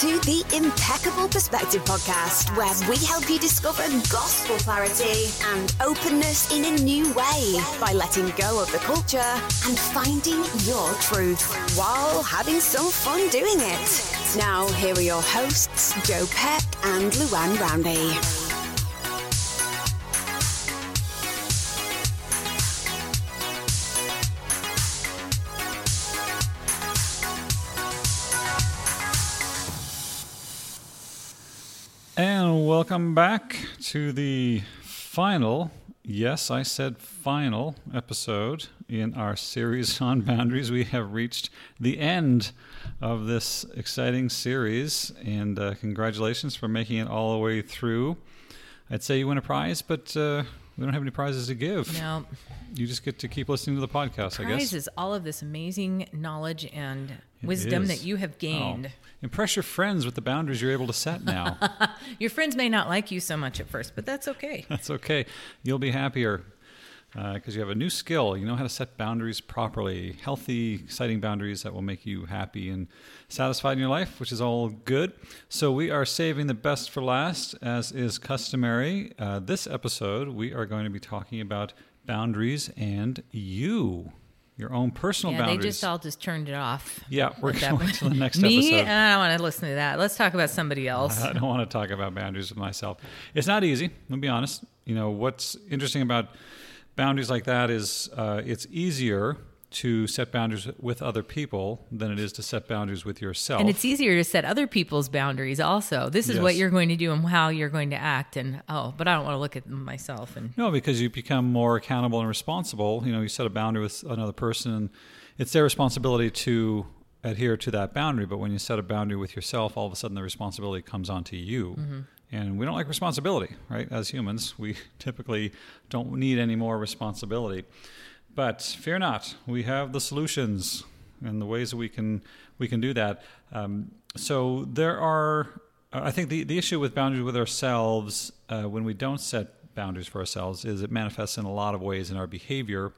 to the Impeccable Perspective podcast, where we help you discover gospel clarity and openness in a new way by letting go of the culture and finding your truth while having some fun doing it. Now, here are your hosts, Joe Peck and Luann Roundy. Welcome back to the final, yes, I said final episode in our series on boundaries. We have reached the end of this exciting series, and uh, congratulations for making it all the way through. I'd say you win a prize, but uh, we don't have any prizes to give. No. You just get to keep listening to the podcast, I guess. is all of this amazing knowledge and wisdom is. that you have oh. gained. Oh. Impress your friends with the boundaries you're able to set now. Your friends may not like you so much at first, but that's okay. That's okay. You'll be happier because you have a new skill. You know how to set boundaries properly, healthy, exciting boundaries that will make you happy and satisfied in your life, which is all good. So, we are saving the best for last, as is customary. Uh, this episode, we are going to be talking about boundaries and you, your own personal yeah, boundaries. they just all just turned it off. yeah, we're going to the next Me? episode. I don't want to listen to that. Let's talk about somebody else. I don't want to talk about boundaries with myself. It's not easy. I'll be honest. You know what's interesting about boundaries like that is uh, it's easier to set boundaries with other people than it is to set boundaries with yourself. And it's easier to set other people's boundaries also. This is what you're going to do and how you're going to act. And oh, but I don't want to look at myself. And no, because you become more accountable and responsible. You know, you set a boundary with another person, and it's their responsibility to adhere to that boundary. But when you set a boundary with yourself, all of a sudden the responsibility comes onto you. And we don't like responsibility, right? As humans, we typically don't need any more responsibility. But fear not, we have the solutions and the ways that we can we can do that. Um, so there are, I think the the issue with boundaries with ourselves uh, when we don't set boundaries for ourselves is it manifests in a lot of ways in our behavior,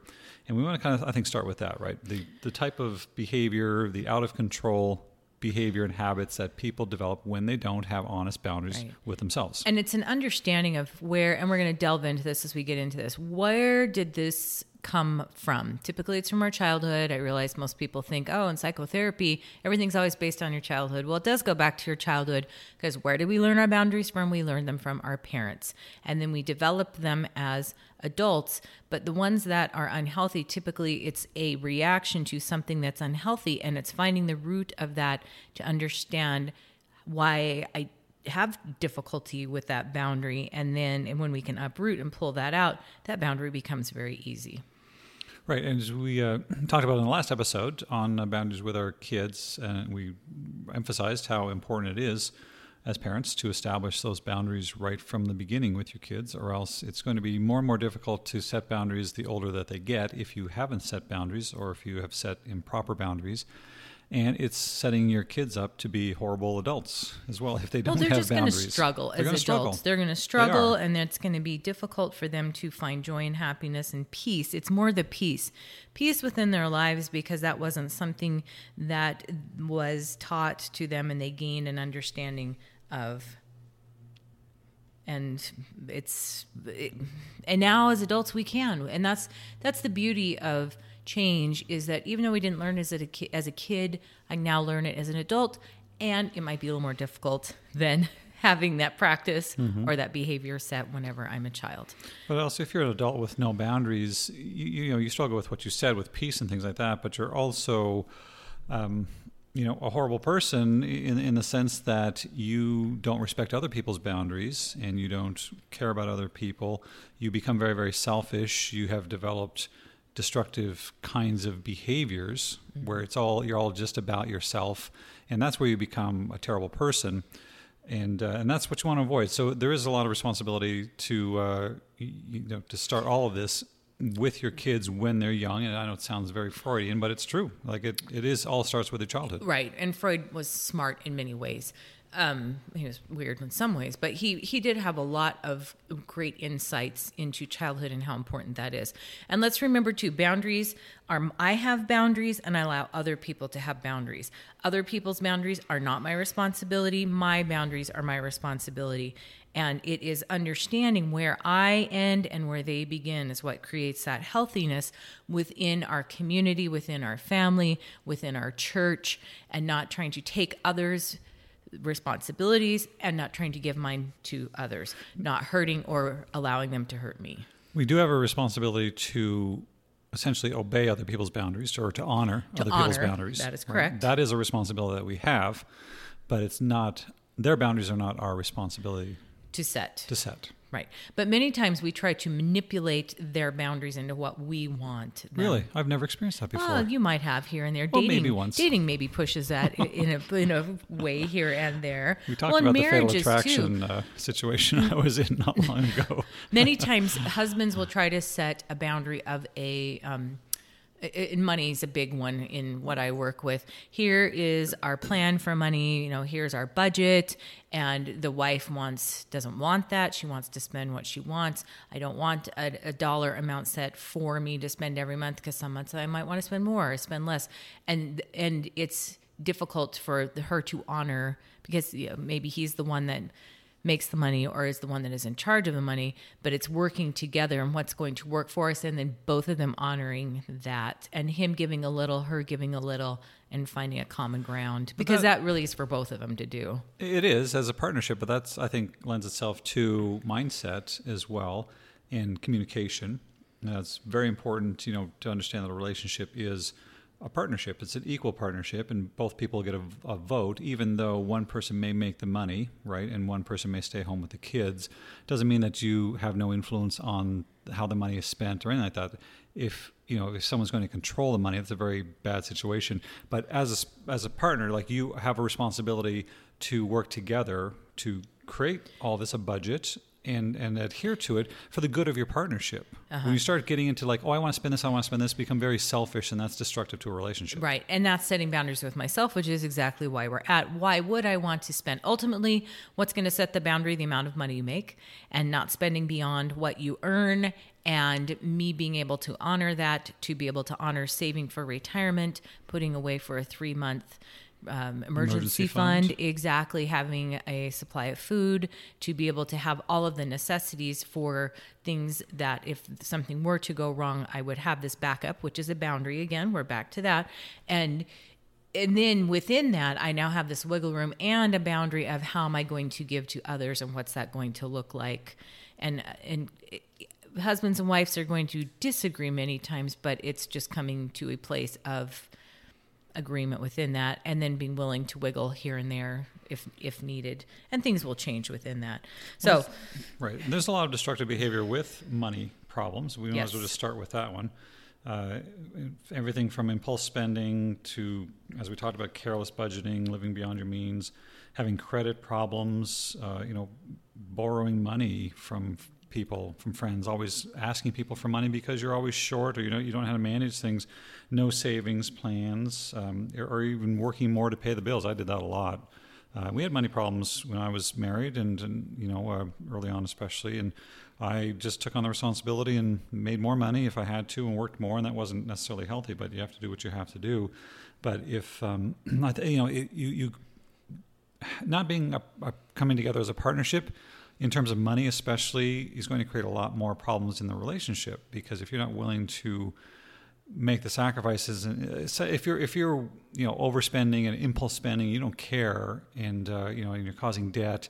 and we want to kind of I think start with that, right? The the type of behavior, the out of control behavior and habits that people develop when they don't have honest boundaries Right. with themselves. And it's an understanding of where, and we're going to delve into this as we get into this. Where did this come from? Typically, it's from our childhood. I realize most people think, oh, in psychotherapy, everything's always based on your childhood. Well, it does go back to your childhood because where did we learn our boundaries from? We learned them from our parents. And then we develop them as adults. But the ones that are unhealthy, typically it's a reaction to something that's unhealthy. And it's finding the root of that to understand why I have difficulty with that boundary and then and when we can uproot and pull that out that boundary becomes very easy Right, and as we uh, talked about in the last episode on uh, boundaries with our kids, and we emphasized how important it is as parents to establish those boundaries right from the beginning with your kids, or else it's going to be more and more difficult to set boundaries the older that they get if you haven't set boundaries or if you have set improper boundaries. And it's setting your kids up to be horrible adults as well if they don't well they're have just going to struggle They're as adults. struggle. they're going to struggle and it's going to be difficult for them to find joy and happiness and peace. It's more the peace peace within their lives because that wasn't something that was taught to them and they gained an understanding of. And it's it, and now as adults we can and that's that's the beauty of change is that even though we didn't learn as a ki- as a kid i now learn it as an adult and it might be a little more difficult than having that practice or that behavior set whenever i'm a child But also, if you're an adult with no boundaries, you, you know you struggle with what you said with peace and things like that. But you're also, um, you know, a horrible person in in the sense that you don't respect other people's boundaries and you don't care about other people. You become very very selfish. You have developed destructive kinds of behaviors where it's all you're all just about yourself, and that's where you become a terrible person and uh, and that's what you want to avoid. So there is a lot of responsibility to uh, you, know to start all of this with your kids when they're young. And I know it sounds very Freudian, but it's true. Like it, it is all starts with their childhood. Right. And Freud was smart in many ways. Um, he was weird in some ways, but he he did have a lot of great insights into childhood and how important that is. And let's remember too, boundaries are I have boundaries and I allow other people to have boundaries. Other people's boundaries are not my responsibility. My boundaries are my responsibility. And it is understanding where I end and where they begin is what creates that healthiness within our community, within our family, within our church, and not trying to take others' responsibilities and not trying to give mine to others, not hurting or allowing them to hurt me. We do have a responsibility to essentially obey other people's boundaries or to honor To other people's boundaries. that is right? correct. That is a responsibility that we have, but it's not their boundaries are not our responsibility To set. to set. Right. But many times we try to manipulate their boundaries into what we want. them. Really, I've never experienced that before. Well, you might have here and there. Well, dating, maybe once. Dating maybe pushes that in a in a way here and there. we talked well, about the fatal attraction uh, situation I was in not long ago. Many times, husbands will try to set a boundary of a. Um, and money is a big one in what I work with. Here is our plan for money. You know, here's our budget, and the wife wants doesn't want that. She wants to spend what she wants. I don't want a, a dollar amount set for me to spend every month because some months I might want to spend more or spend less, and and it's difficult for her to honor because you know, maybe he's the one that makes the money or is the one that is in charge of the money, but it's working together and what's going to work for us. And then both of them honoring that and him giving a little, her giving a little, and finding a common ground because that, really is for both of them to do. It is as a partnership, but that's I think lends itself to mindset as well and communication. It's very important, you know, to understand that a relationship is a partnership. It's an equal partnership, and both people get a, a vote, even though one person may make the money, right, and one person may stay home with the kids. Doesn't mean that you have no influence on how the money is spent or anything like that. If you know if someone's going to control the money, that's a very bad situation. But as a, as a partner, like you have a responsibility to work together to create all this a budget and and adhere to it for the good of your partnership. When uh-huh. you start getting into like, oh, I want to spend this, I want to spend this, become very selfish, and that's destructive to a relationship. Right. And that's setting boundaries with myself, which is exactly why we're at. Why would I want to spend? Ultimately, what's going to set the boundary? The amount of money you make and not spending beyond what you earn. And me being able to honor that, to be able to honor saving for retirement, putting away for a three month um, emergency, Emergency fund, fund. exactly having a supply of food to be able to have all of the necessities for things that if something were to go wrong i would have this backup which is a boundary. Again we're back to that. And and then within that i now have this wiggle room and a boundary of how am i going to give to others and what's that going to look like? And and it, husbands and wives are going to disagree many times but it's just coming to a place of agreement within that and then being willing to wiggle here and there if if needed and things will change within that so Right. And there's a lot of destructive behavior with money problems. We might Yes. as well just start with that one. Uh, everything from impulse spending to, as we talked about, careless budgeting, living beyond your means, having credit problems, uh, you know, borrowing money from people, from friends, always asking people for money because you're always short or you know you don't know how to manage things, no savings plans, um, or, or even working more to pay the bills. I did that a lot. Uh, we had money problems when I was married, and, and you know, uh, early on especially, and I just took on the responsibility and made more money if I had to, and worked more, and that wasn't necessarily healthy. But you have to do what you have to do. But if um, you know, it, you you not being a, a coming together as a partnership in terms of money especially is going to create a lot more problems in the relationship because if you're not willing to make the sacrifices and uh, if you're if you're you know overspending and impulse spending you don't care and uh, you know and you're causing debt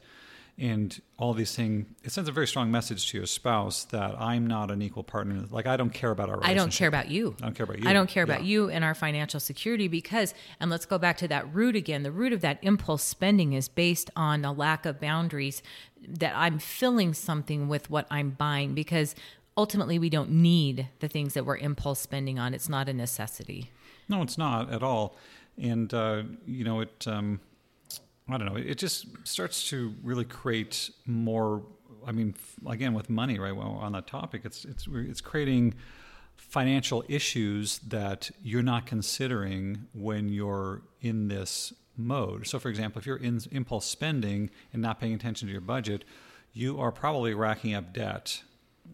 and all these things it sends a very strong message to your spouse that i'm not an equal partner like i don't care about our I don't care about you. i don't care about you I don't care about Yeah. you and our financial security because, and let's go back to that root again. The root of that impulse spending is based on a lack of boundaries that I'm filling something with what I'm buying because ultimately we don't need the things that we're impulse spending on. It's not a necessity. No, it's not at all. And, uh, you know, it, um, I don't know, it just starts to really create more. I mean, again, with money, right? Well, on that topic, it's, it's, it's creating financial issues that you're not considering when you're in this mode. So, for example, if you're in impulse spending and not paying attention to your budget, you are probably racking up debt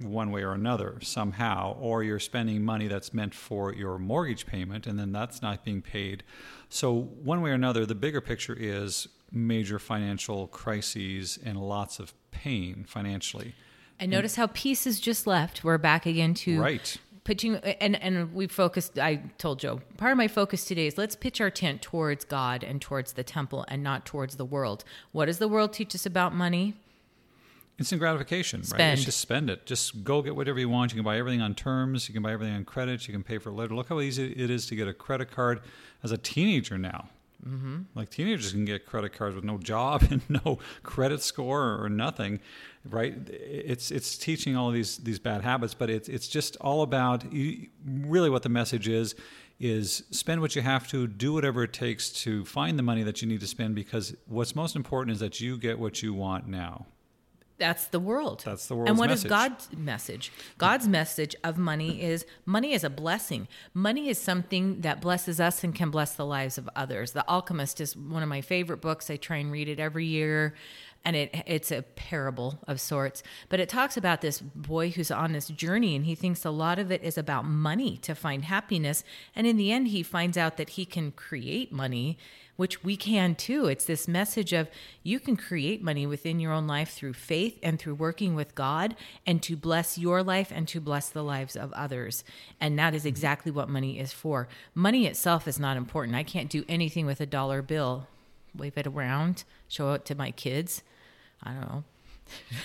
one way or another somehow, or you're spending money that's meant for your mortgage payment and then that's not being paid. So, one way or another, the bigger picture is major financial crises and lots of pain financially. And notice how peace is just left. We're back again to Right. pitching and and we focused i told joe part of my focus today is let's pitch our tent towards god and towards the temple and not towards the world what does the world teach us about money Instant gratification, right? Spend. It's just spend it. Just go get whatever you want. You can buy everything on terms. You can buy everything on credit. You can pay for it later. Look how easy it is to get a credit card as a teenager now. Mm-hmm. Like teenagers can get credit cards with no job and no credit score or, nothing, right? It's it's teaching all these these bad habits, but it's it's just all about you, really what the message is is spend what you have to, do whatever it takes to find the money that you need to spend because what's most important is that you get what you want now. That's the world. That's the world. and what is message. god's message? God's message of money is money is a blessing. Money is something that blesses us and can bless the lives of others. The alchemist is one of my favorite books. I try and read it every year and it it's a parable of sorts. But it talks about this boy who's on this journey and he thinks a lot of it is about money to find happiness. And in the end he finds out that he can create money which we can too. It's this message of you can create money within your own life through faith and through working with God and to bless your life and to bless the lives of others. And that is mm-hmm. exactly what money is for. Money itself is not important. I can't do anything with a dollar bill. Wave it around, show it to my kids. I don't know.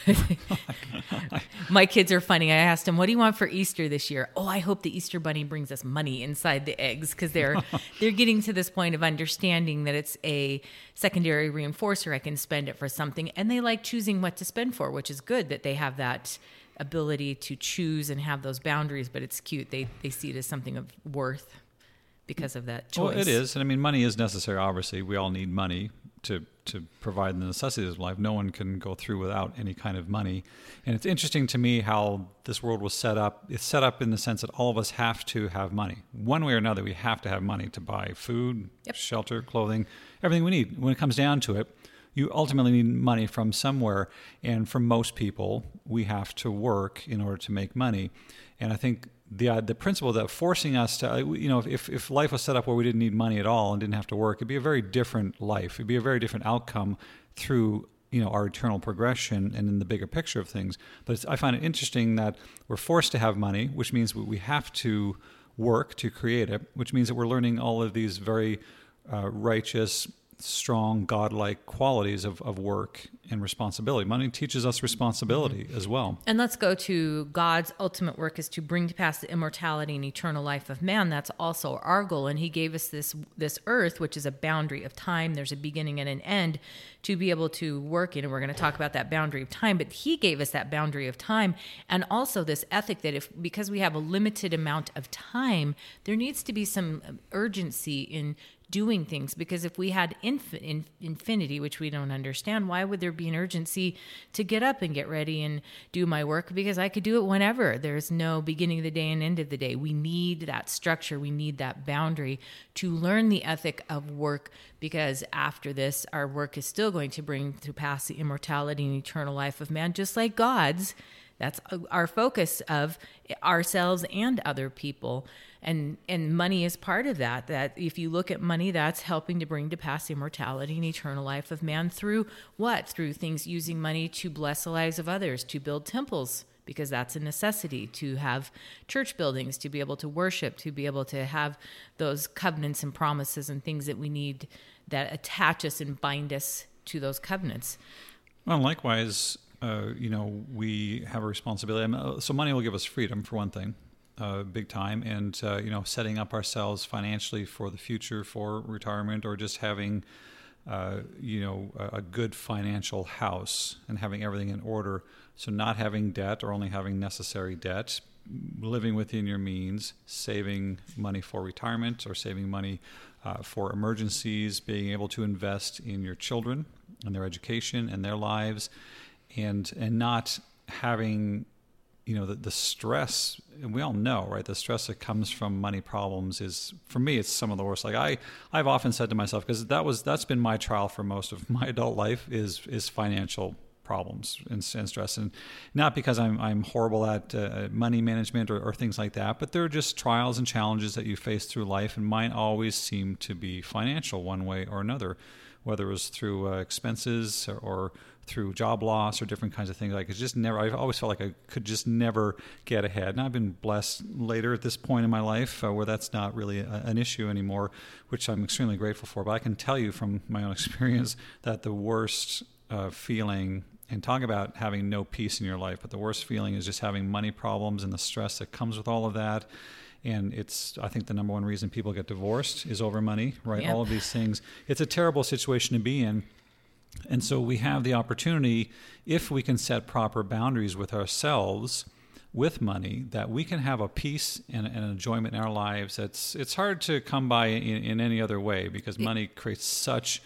My kids are funny. I asked them, "What do you want for Easter this year?" Oh, I hope the Easter bunny brings us money inside the eggs because they're they're getting to this point of understanding that it's a secondary reinforcer. I can spend it for something, and they like choosing what to spend for, which is good that they have that ability to choose and have those boundaries. But it's cute. They they see it as something of worth because of that choice. Well, it is, and I mean, money is necessary. Obviously, we all need money to to provide the necessities of life. No one can go through without any kind of money. And it's interesting to me how this world was set up. It's set up in the sense that all of us have to have money, one way or another. We have to have money to buy food, Yep. shelter, clothing, everything we need. When it comes down to it, you ultimately need money from somewhere. And for most people, we have to work in order to make money. And I think the uh, the principle that forcing us to, uh, you know, if, if life was set up where we didn't need money at all and didn't have to work, it'd be a very different life. It'd be a very different outcome through you know our eternal progression and in the bigger picture of things. But I find it interesting that we're forced to have money, which means we we have to work to create it, which means that we're learning all of these very uh, righteous, strong, godlike qualities of, of work and responsibility. Money teaches us responsibility mm-hmm. as well. And let's go to God's ultimate work is to bring to pass the immortality and eternal life of man. That's also our goal. And He gave us this this earth, which is a boundary of time. There's a beginning and an end to be able to work in. And we're going to talk about that boundary of time. But He gave us that boundary of time, and also this ethic that if because we have a limited amount of time, there needs to be some urgency in doing things because if we had inf- in, infinity which we don't understand why would there be an urgency to get up and get ready and do my work? Because i could do it whenever. There's no beginning of the day and end of the day. We need that structure. We need that boundary to learn the ethic of work because after this our work is still going to bring to pass the immortality and eternal life of man just like god's. That's uh, our focus of ourselves and other people and and money is part of that that if you look at money that's helping to bring to pass immortality and eternal life of man through what? Through things using money to bless the lives of others to build temples because that's a necessity to have church buildings to be able to worship to be able to have those covenants and promises and things that we need that attach us and bind us to those covenants. Well, likewise, uh, you know, we have a responsibility. Uh, so money will give us freedom for one thing, uh, big time, and uh, you know, setting up ourselves financially for the future, for retirement, or just having, uh, you know, a, a good financial house and having everything in order. So not having debt or only having necessary debt, living within your means, saving money for retirement or saving money uh, for emergencies, being able to invest in your children and their education and their lives, and and not having you know the, the stress and we all know right the stress that comes from money problems is for me it's some of the worst. Like i i've often said to myself because that was that's been my trial for most of my adult life is is financial problems and, and stress. And not because i'm i'm horrible at uh, money management or, or things like that but they're just trials and challenges that you face through life and mine always seem to be financial one way or another whether it was through uh, expenses or, or through job loss or different kinds of things. Like it's just never. I've always felt like I could just never get ahead. And I've been blessed later at this point in my life uh, where that's not really a, an issue anymore, which I'm extremely grateful for. But I can tell you from my own experience that the worst uh, feeling and talk about having no peace in your life, but the worst feeling is just having money problems and the stress that comes with all of that and it's i think the number one reason people get divorced is over money right Yep. all of these things it's a terrible situation to be in and so we have the opportunity, if we can set proper boundaries with ourselves, with money, that we can have a peace and, and enjoyment in our lives. That's it's hard to come by in, in any other way because money creates such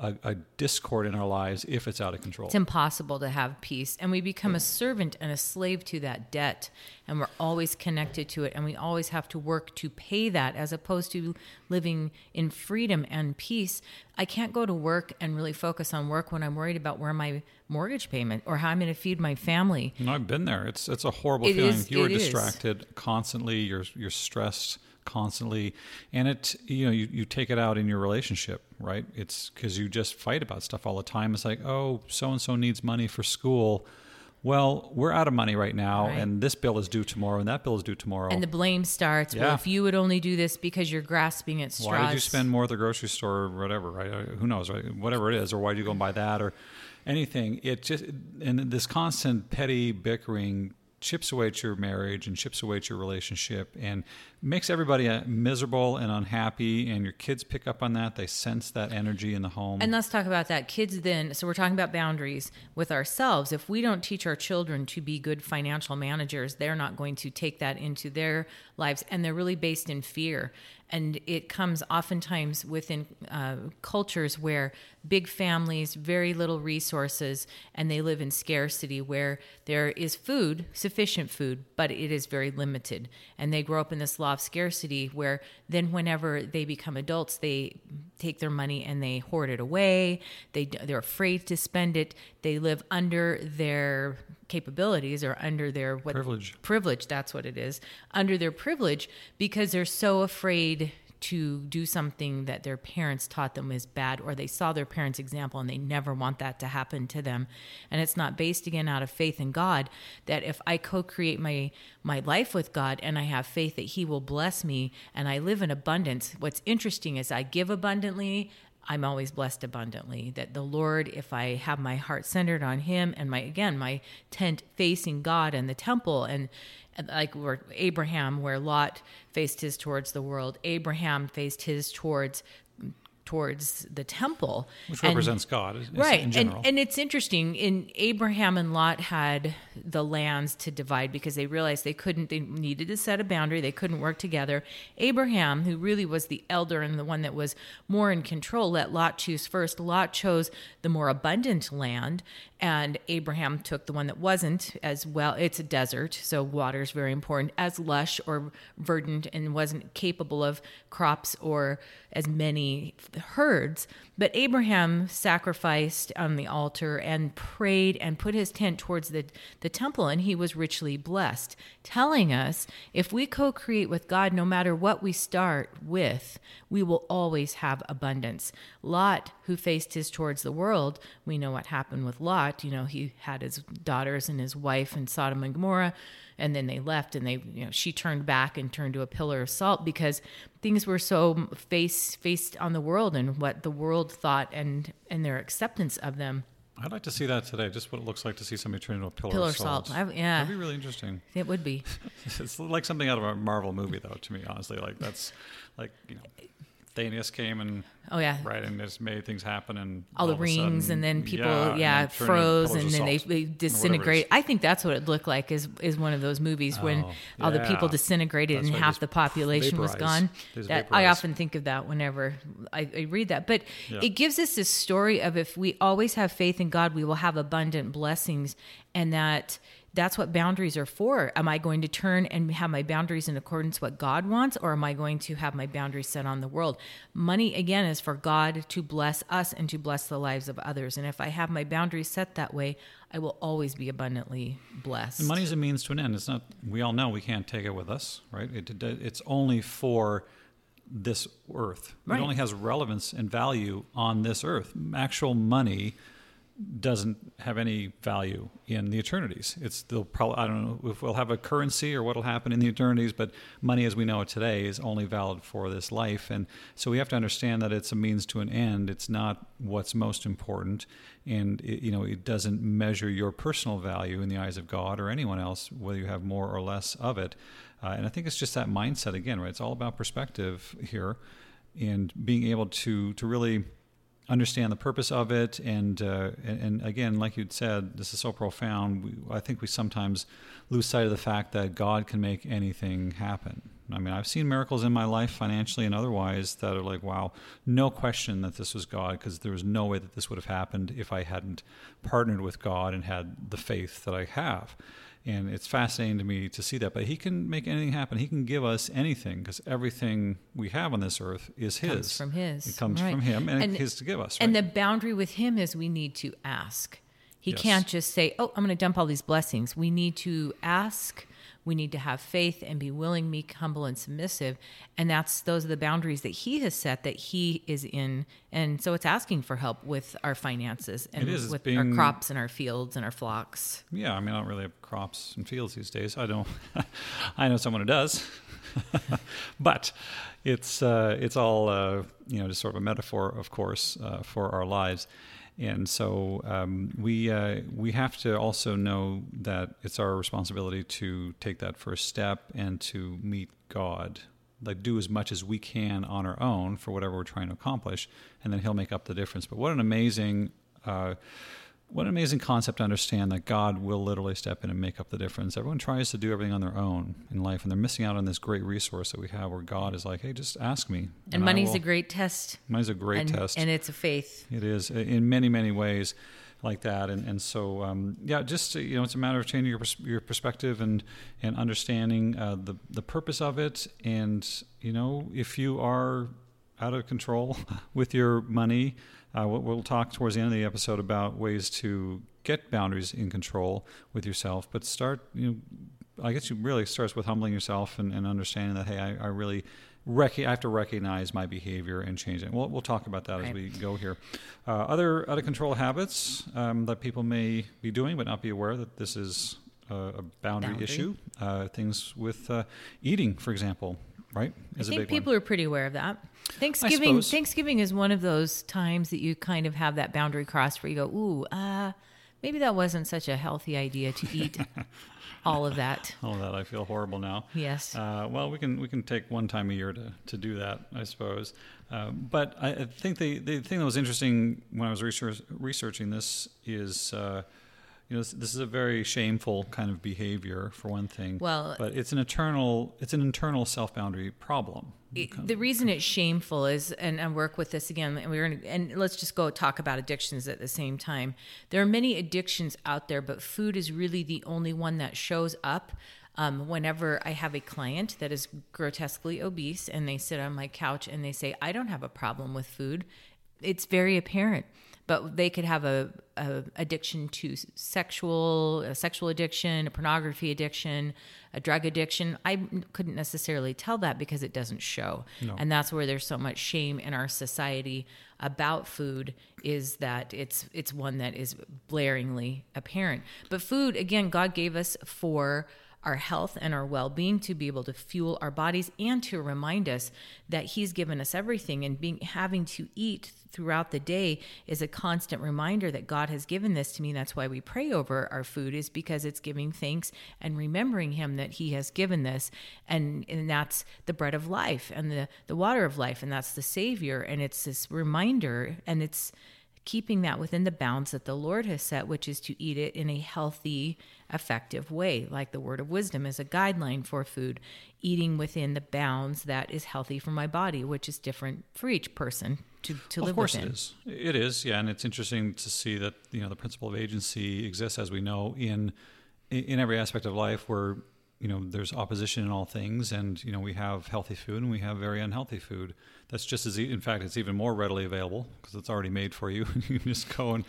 a, a discord in our lives if it's out of control. It's impossible to have peace. And we become a servant and a slave to that debt. And we're always connected to it. And we always have to work to pay that as opposed to living in freedom and peace. I can't go to work and really focus on work when I'm worried about where my mortgage payment or how I'm going to feed my family. No, I've been there. It's it's a horrible It feeling. is- you are it is. distracted constantly. You're you're stressed constantly, and it you know you, you take it out in your relationship, right? It's because you just fight about stuff all the time. It's like, oh, so and so needs money for school. Well, we're out of money right now, Right. and this bill is due tomorrow, and that bill is due tomorrow. And the blame starts. Well, if you would only do this because you're grasping at straws. why did you spend more at the grocery store or whatever right Uh, who knows right whatever it is or why did you go and buy that or anything it just and this constant petty bickering chips away at your marriage and chips away at your relationship and makes everybody uh, miserable and unhappy and your kids pick up on that they sense that energy in the home And let's talk about that. Kids then, so we're talking about boundaries with ourselves. If we don't teach our children to be good financial managers, they're not going to take that into their lives. And they're really based in fear. And it comes oftentimes within uh, cultures where big families, very little resources, and they live in scarcity where there is food, sufficient food, but it is very limited. And they grow up in this law of scarcity where then whenever they become adults, they take their money and they hoard it away. They they're afraid to spend it. They live under their capabilities or under their what Privilege. privilege that's what it is under their privilege because they're so afraid to do something that their parents taught them is bad or they saw their parents example and they never want that to happen to them and it's not based again out of faith in God that if I co-create my my life with God and I have faith that he will bless me and I live in abundance what's interesting is I give abundantly I'm always blessed abundantly. That the Lord, if I have my heart centered on Him and my again my tent facing God and the temple and, like where Abraham, where Lot faced his towards the world, Abraham faced his towards towards the temple, which And- represents god is- right in and and it's interesting in abraham and lot had the lands to divide because they realized they couldn't they needed to set a boundary they couldn't work together. Abraham who really was the elder and the one that was more in control let lot choose first. Lot chose the more abundant land and abraham took the one that wasn't as well. It's a desert so water is very important. As lush or verdant and wasn't capable of crops or as many herds. But abraham sacrificed on the altar and prayed and put his tent towards the, the temple and he was richly blessed telling us if we co-create with god no matter what we start with we will always have abundance. Lot who faced his towards the world we know what happened with lot. You know he had his daughters and his wife in sodom and gomorrah and then they left and they you know she turned back and turned to a pillar of salt because things were so face faced on the world and what the world thought and and their acceptance of them. I'd like to see that today just what it looks like to see somebody turn into a pillar, pillar of salt, salt. I, yeah. That'd be really interesting. It would be. It's like something out of a Marvel movie, though. To me, honestly, like that's like you know, Thanos came and oh yeah. right and just made things happen and all the rings sudden- and then people yeah, yeah, and then turned into froze and then they, they or whatever it disintegrate. I think that's what it looked like is is one of those movies oh, when Oh, all the people disintegrated That's and half the population was gone. That i often think of that whenever I, I read that. But Yeah. it gives us this story of if we always have faith in god we will have abundant blessings and that that's what boundaries are for. Am I going to turn and have my boundaries in accordance with what God wants, or am I going to have my boundaries set on the world? Money again is for God to bless us and to bless the lives of others. And if I have my boundaries set that way, I will always be abundantly blessed. And money is a means to an end. It's not. We all know we can't take it with us, right? It, it's only for this earth. Right. It only has relevance and value on this earth. Actual money doesn't have any value in the eternities. It's they'll probably I don't know if we'll have a currency or what'll happen in the eternities, but money as we know it today is only valid for this life, and so we have to understand that it's a means to an end. It's not what's most important, and it, you know it doesn't measure your personal value in the eyes of God or anyone else, whether you have more or less of it. Uh, and I think it's just that mindset again, right? It's all about perspective here, and being able to to really understand the purpose of it and, uh, and, again like you'd said this is so profound i think we sometimes lose sight of the fact that god can make anything happen. I mean i've seen miracles in my life financially and otherwise that are like wow no question that this was god because there was no way that this would have happened if i hadn't partnered with god and had the faith that i have and it's fascinating to me to see that. But he can make anything happen. He can give us anything because everything we have on this earth is his. Comes from his. It comes right. from him, and, and his to give us. Right? And the boundary with him is we need to ask. He yes. can't just say, "Oh, I'm going to dump all these blessings." We need to ask we need to have faith and be willing, meek, humble, and submissive. And that's those are the boundaries that He has set that He is in. And so it's asking for help with our finances and with being, our crops and our fields and our flocks. Yeah, I mean, I don't really have crops and fields these days. I don't. I know someone who does, but it's uh, it's all uh, you know, just sort of a metaphor, of course, uh, for our lives. And so um, we uh, we have to also know that it's our responsibility to take that first step and to meet God, like do as much as we can on our own for whatever we're trying to accomplish, and then He'll make up the difference. But what an amazing uh, what an amazing concept to understand that God will literally step in and make up the difference. Everyone tries to do everything on their own in life, and they're missing out on this great resource that we have where God is like, hey, just ask me. And, and money's a great test. Money's a great and, test. And it's a faith. It is in many, many ways like that. And, and so, um, yeah, just, you know, it's a matter of changing your, your perspective and, and understanding uh, the, the purpose of it. And, you know, if you are out of control with your money, uh, we'll, we'll, talk towards the end of the episode about ways to get boundaries in control with yourself, but start, you know, I guess you really starts with humbling yourself and, and understanding that, hey, I, I really rec- I have to recognize my behavior and change it. We'll, we'll talk about that right. as we go here. Uh, other out of control habits um, that people may be doing but not be aware that this is a, a boundary, boundary, issue. Uh, things with uh, eating, for example, right? Is I think people one. are pretty aware of that. Thanksgiving Thanksgiving is one of those times that you kind of have that boundary crossed where you go, ooh, uh, maybe that wasn't such a healthy idea to eat all of that. All of that. I feel horrible now. Yes. Uh, well, we can we can take one time a year to, to do that, I suppose. Uh, but I, I, think the the thing that was interesting when I was research, researching this is. You know, this, this, is a very shameful kind of behavior for one thing. Well, but it's an eternal, it's an internal self boundary problem. It, the reason it's shameful is, and I work with this again, and we're gonna, and let's just go talk about addictions at the same time. There are many addictions out there, but food is really the only one that shows up. Um, whenever I have a client that is grotesquely obese and they sit on my couch and they say, I don't have a problem with food, it's very apparent but they could have a, a addiction to sexual a sexual addiction a pornography addiction a drug addiction. I couldn't necessarily tell that because it doesn't show. No. and that's where there's so much shame in our society about food is that it's it's one that is blaringly apparent. But food again god gave us for our health and our well being, to be able to fuel our bodies, and to remind us that He's given us everything. And being having to eat throughout the day is a constant reminder that God has given this to me. That's why we pray over our food, is because it's giving thanks and remembering Him that He has given this. And, and that's the bread of life and the, the water of life, and that's the Savior. And it's this reminder, and it's keeping that within the bounds that the Lord has set, which is to eat it in a healthy, effective way. Like the word of wisdom is a guideline for food, eating within the bounds that is healthy for my body, which is different for each person to, to live Of course within. it is. It is, yeah. And it's interesting to see that, you know, the principle of agency exists, as we know, in in, every aspect of life, we're you know there's opposition in all things and you know we have healthy food and we have very unhealthy food that's just as e- in fact it's even more readily available because it's already made for you you can just go and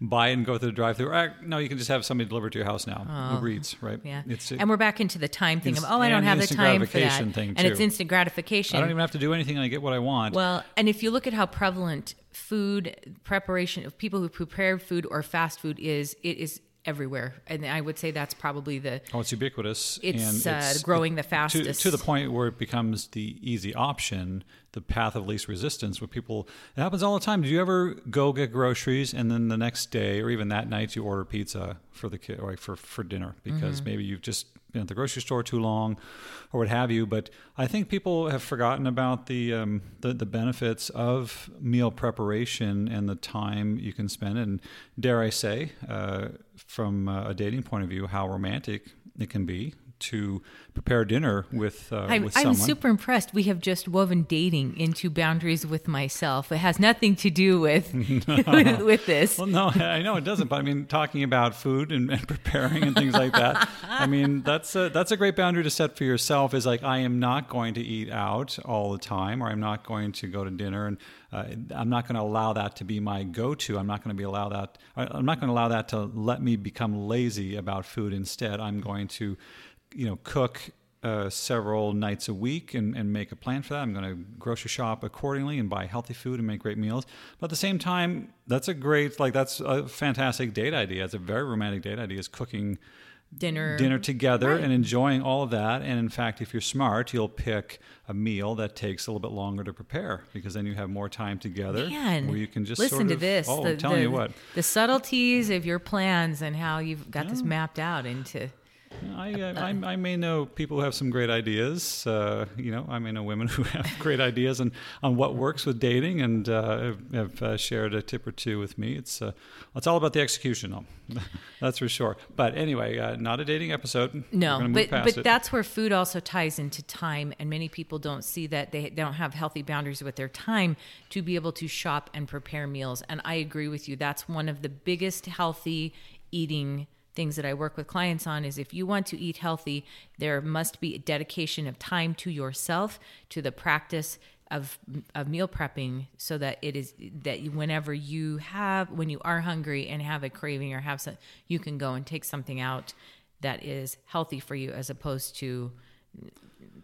buy it and go through the drive through no you can just have somebody deliver to your house now Oh. Uber Eats right Yeah. it's and we're back into the time thing of, oh, I don't have the time for that. and it's instant gratification. I don't even have to do anything and I get what I want Well, and if you look at how prevalent food preparation of people who prepare food or fast food is, it is everywhere. And I would say that's probably the Oh, it's ubiquitous. It's, and uh, growing the to- fastest. To, the point where it becomes the easy option, the path of least resistance. Where people, it happens all the time. Do you ever go get groceries and then the next day or even that night you order pizza for the kid or for for dinner because Mm-hmm. maybe you've just been at the grocery store too long or what have you? But I think people have forgotten about the um, the, the benefits of meal preparation and the time you can spend. And dare I say, uh, from uh, a dating point of view, how romantic it can be to prepare dinner with uh, I'm, with I'm super impressed. We have just woven dating into boundaries with myself. It has nothing to do with with, with this. Well, no, I know it doesn't, but I mean, talking about food and, and preparing and things like that. I mean, that's a, that's a great boundary to set for yourself. Is like I am not going to eat out all the time, or I'm not going to go to dinner, and uh, I'm not going to allow that to be my go-to. I'm not going to be allow that. I- I'm not going to allow that to let me become lazy about food. Instead, I'm going to, you know, cook uh, several nights a week and, and make a plan for that. I'm going to grocery shop accordingly and buy healthy food and make great meals. But at the same time, that's a great, like, that's a fantastic date idea. It's a very romantic date idea is cooking Dinner. dinner together and enjoying all of that. And in fact, if you're smart, you'll pick a meal that takes a little bit longer to prepare because then you have more time together Man, where you can just listen sort to this. Oh, the, I'm telling the- you what. the subtleties of your plans and how you've got this mapped out into. I, uh, I, I may know people who have some great ideas. Uh, you know, I may know women who have great ideas on, on what works with dating, and uh, have, have uh, shared a tip or two with me. It's uh, it's all about the execution, though. that's for sure. But anyway, uh, not a dating episode. No, but but it. that's where food also ties into time, and many people don't see that they don't have healthy boundaries with their time to be able to shop and prepare meals. And I agree with you. That's one of the biggest healthy eating things that I work with clients on is if you want to eat healthy, there must be a dedication of time to yourself, to the practice of of meal prepping so that it is that whenever you have when you are hungry and have a craving or have some you can go and take something out that is healthy for you as opposed to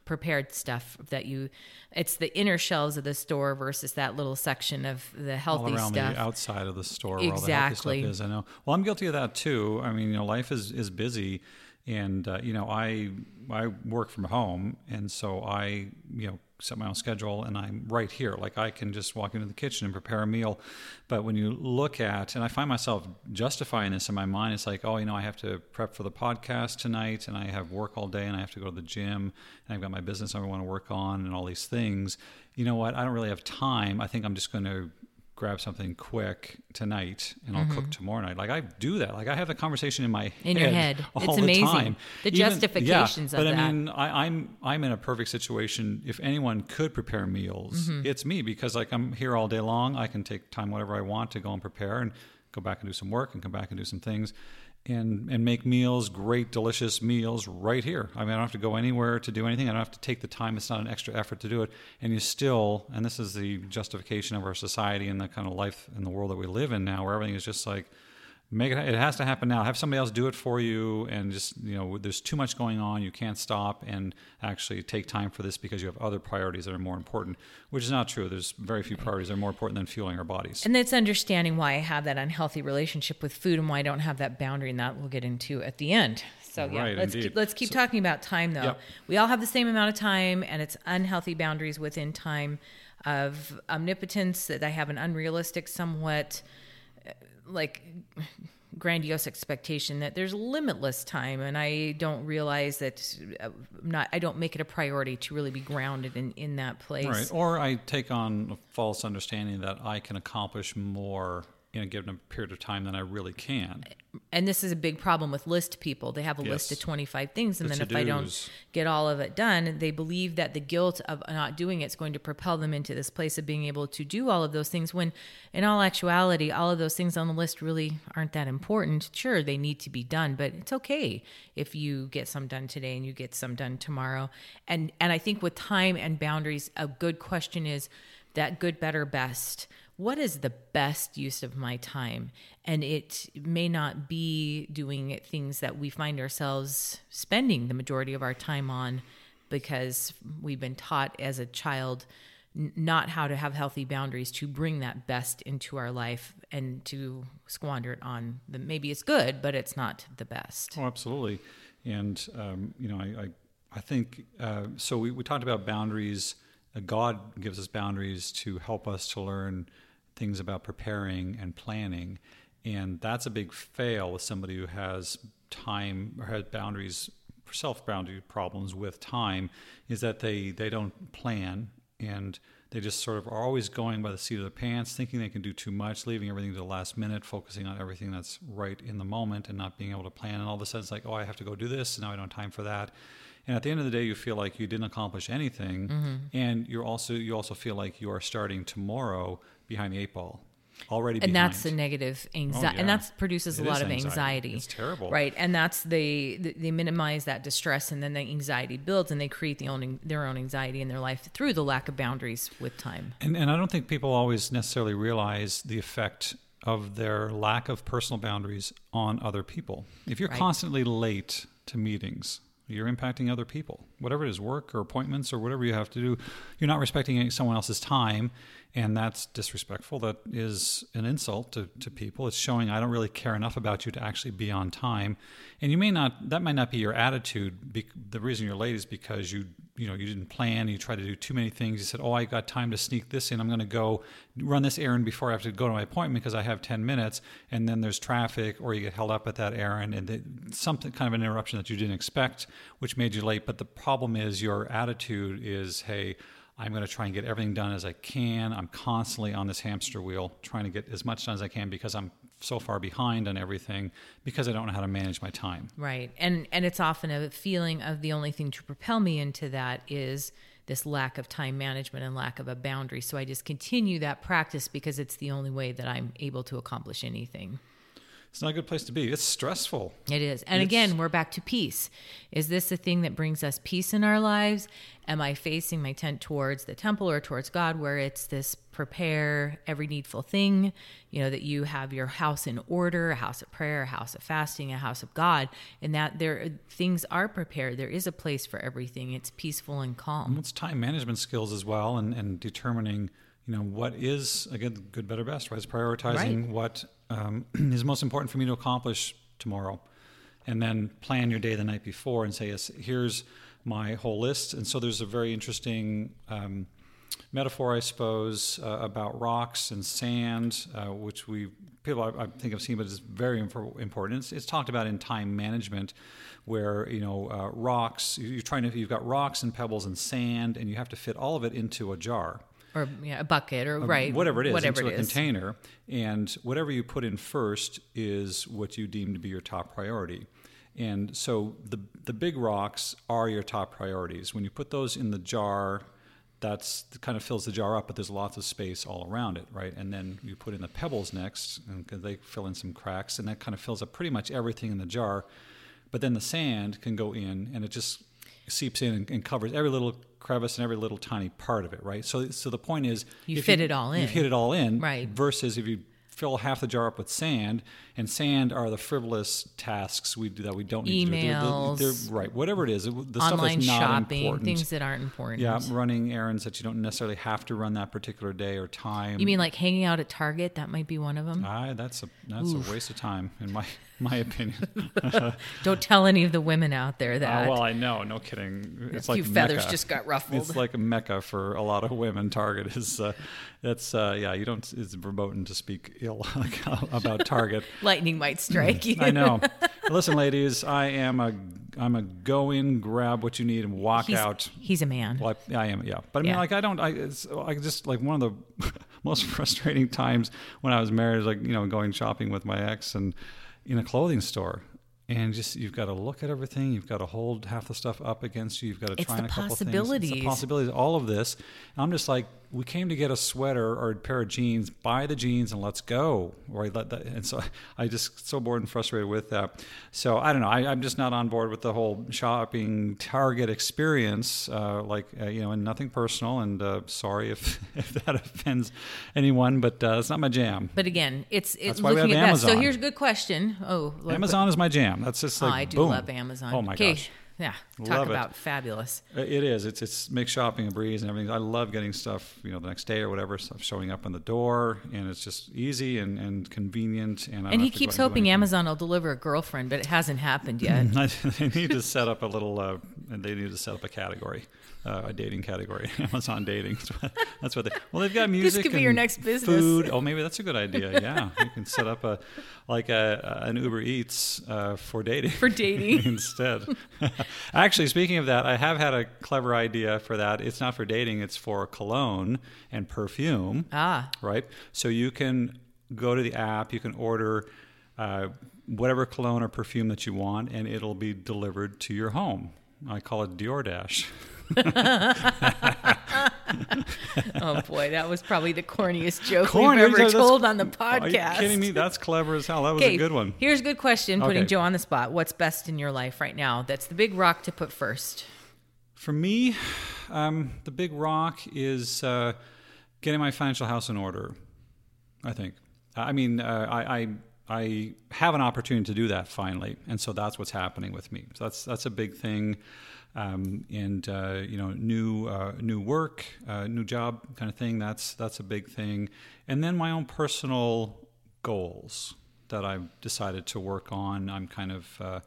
prepared stuff that you it's the inner shelves of the store versus that little section of the all healthy around stuff the outside of the store all the Exactly. stuff is. I know. Well, I'm guilty of that too. I mean, you know, life is is busy, and uh, you know, I I work from home, and so I you know set my own schedule, and I'm right here. Like I can just walk into the kitchen and prepare a meal. But when you look at, and I find myself justifying this in my mind, it's like, oh, you know, I have to prep for the podcast tonight, and I have work all day, and I have to go to the gym, and I've got my business I want to work on, and all these things. You know what? I don't really have time. I think I'm just going to grab something quick tonight and I'll cook tomorrow night. Like I do that. Like I have the conversation in my Mm-hmm. In head your head. all It's the amazing. time. The Even- justifications yeah, of but that. I mean, I, I'm I'm in a perfect situation. If anyone could prepare meals, Mm-hmm. it's me because like I'm here all day long. I can take time whatever I want to go and prepare and go back and do some work and come back and do some things. And, and make meals, great, delicious meals right here. I mean, I don't have to go anywhere to do anything. I don't have to take the time. It's not an extra effort to do it. And you still, and this is the justification of our society and the kind of life in the world that we live in now, where everything is just like, make it it has to happen now have somebody else do it for you and just you know there's too much going on you can't stop and actually take time for this because you have other priorities that are more important which is not true there's very few priorities that are more important than fueling our bodies And it's understanding why I have that unhealthy relationship with food and why I don't have that boundary, and that we'll get into at the end. So yeah, Right, let's indeed. keep, let's keep talking about time though. Yep. We all have the same amount of time, and it's unhealthy boundaries within time of omnipotence that I have an unrealistic, somewhat like grandiose expectation that there's limitless time and i don't realize that uh, not i don't make it a priority to really be grounded in in that place. Right or i take on a false understanding that i can accomplish more in a given period of time than I really can. and this is a big problem with list people. They have a list of 25 things, and The then if I don't get all of it done, they believe that the guilt of not doing it is going to propel them into this place of being able to do all of those things. When, in all actuality, all of those things on the list really aren't that important. Sure, they need to be done, but it's okay if you get some done today and you get some done tomorrow. And and I think with time and boundaries, a good question is that good, better, best what is the best use of my time and it may not be doing things that we find ourselves spending the majority of our time on because we've been taught as a child not how to have healthy boundaries to bring that best into our life and to squander it on the maybe it's good but it's not the best Oh, absolutely. And um, you know, I I, I think uh, so. We, we talked about boundaries. Uh, God gives us boundaries to help us to learn things about preparing and planning, and that's a big fail with somebody who has time or has boundaries, self boundary problems with time, is that they they don't plan and they just sort of are always going by the seat of the pants, thinking they can do too much, leaving everything to the last minute, focusing on everything that's right in the moment, and not being able to plan. And all of a sudden, it's like, oh, I have to go do this, and now I don't have time for that. And at the end of the day, you feel like you didn't accomplish anything, Mm-hmm. and you're also you also feel like you are starting tomorrow behind the eight ball, already. and that's the negative anxiety oh, yeah. and that produces It a lot of anxiety. anxiety It's terrible. right and that's they they minimize that distress and then the anxiety builds and they create the own their own anxiety in their life through the lack of boundaries with time And, and I don't think people always necessarily realize the effect of their lack of personal boundaries on other people. If you're Right. constantly late to meetings, you're impacting other people. Whatever it is, work or appointments or whatever you have to do, you're not respecting someone else's time. And that's disrespectful. That is an insult to, to people. It's showing I don't really care enough about you to actually be on time. And you may not, that might not be your attitude. Be, the reason you're late is because you, you know, you didn't plan. You tried to do too many things. You said, oh, I got time to sneak this in. I'm going to go run this errand before I have to go to my appointment because I have 10 minutes. And then there's traffic or you get held up at that errand and the, something kind of an interruption that you didn't expect, which made you late. But the problem is your attitude is, hey, I'm going to try and get everything done as I can. I'm constantly on this hamster wheel trying to get as much done as I can because I'm so far behind on everything because I don't know how to manage my time. right and and it's often a feeling of the only thing to propel me into that is this lack of time management and lack of a boundary so i just continue that practice because it's the only way that i'm able to accomplish anything It's not a good place to be. It's stressful. It is. And It's- again, we're back to peace. Is this the thing that brings us peace in our lives? Am I facing my tent towards the temple or towards God where it's this prepare every needful thing, you know, that you have your house in order, a house of prayer, a house of fasting, a house of God, and that there things are prepared. There is a place for everything. It's peaceful and calm. It's time management skills as well, and, and determining, you know, what is again good, better, best. Right, it's prioritizing Right. what um, is most important for me to accomplish tomorrow, and then plan your day the night before and say, yes, here's my whole list. And so there's a very interesting. Um, metaphor, I suppose, uh, about rocks and sand, uh, which we people I, I think have seen, but it's very important. It's, it's talked about in time management, where you know uh, rocks. You're trying to you've got rocks and pebbles and sand, and you have to fit all of it into a jar Or yeah, a bucket or right. whatever it is Whatever into it a is. container and whatever you put in first is what you deem to be your top priority and so the the big rocks are your top priorities when you put those in the jar that's kind of fills the jar up but there's lots of space all around it right and then you put in the pebbles next and they fill in some cracks and that kind of fills up pretty much everything in the jar but then the sand can go in and it just seeps in and, and covers every little crevice and every little tiny part of it, right? So, so the point is, You fit it all in. You've hit it all in, Right. Versus if you fill half the jar up with sand, and sand are the frivolous tasks we do that we don't need to do. They're- Emails, they're, right? Whatever it is, the stuff that's not shopping, important. things that aren't important. yeah, running errands that you don't necessarily have to run that particular day or time. You mean like hanging out at Target? That might be one of them. I, that's a that's a waste of time, in my my opinion. Don't tell any of the women out there Uh, that. well, I know, no kidding. It's a like few feathers Mecca. just got ruffled. It's like a mecca for a lot of women. Target is uh, that's uh, yeah. You don't. It's verboten to speak ill about Target. Lightning might hmm. strike you. I know. Listen, ladies, I am a I'm a go in, grab what you need, and walk He's, out. he's a man. Well, I, I am, yeah. But I mean, Yeah. like, I don't. I, it's, I just like one of the most frustrating times when I was married, like you know, going shopping with my ex and in a clothing store and just you've got to look at everything. You've got to hold half the stuff up against you. You've got to It's try the a couple possibilities. things. It's the possibilities. All of this. And I'm just like, we came to get a sweater or a pair of jeans. Buy the jeans and let's go. Right? Let that, and so I just so bored and frustrated with that. So I don't know. I, I'm just not on board with the whole shopping Target experience. Uh, like uh, you know, and nothing personal. And uh, sorry if if that offends anyone, but uh, it's not my jam. But again, it's it's That's looking at that. So here's a good question. Oh, look, Amazon is my jam. That's just Oh, I do boom. love Amazon. Oh my Okay, gosh. Yeah, Love talk it. about fabulous. Uh, It is. It's it's makes shopping a breeze and everything. I love getting stuff, you know, the next day or whatever, stuff showing up on the door, and it's just easy and, and convenient. And, And he have to go keeps out and do hoping. Amazon will deliver a girlfriend, but it hasn't happened yet. they need to set up a little, uh, and they need to set up a category, uh, a dating category, Amazon dating. That's what- they. Well, they've got music. This could be your next business. Food. Oh, maybe that's a good idea. Yeah, you can set up a like a, an Uber Eats uh, for dating. For dating. instead. Actually, speaking of that, I have had a clever idea for that. It's not for dating; it's for cologne and perfume ah, right? So you can go to the app, you can order uh, whatever cologne or perfume that you want, and it'll be delivered to your home. I call it DoorDash. oh boy, that was probably the corniest joke Corny, we've ever told on the podcast. Are you kidding me? That's clever as hell. That was a good one. Here's a good question, putting Okay. Joe on the spot. What's best in your life right now? That's the big rock to put first. For me, um, the big rock is uh, getting my financial house in order. I think. I mean, uh, I, I I have an opportunity to do that finally, and so that's what's happening with me. So that's that's a big thing, um, and uh, you know, new uh, new work, uh, new job kind of thing. That's that's a big thing, and then my own personal goals that I've decided to work on. I'm kind of uh,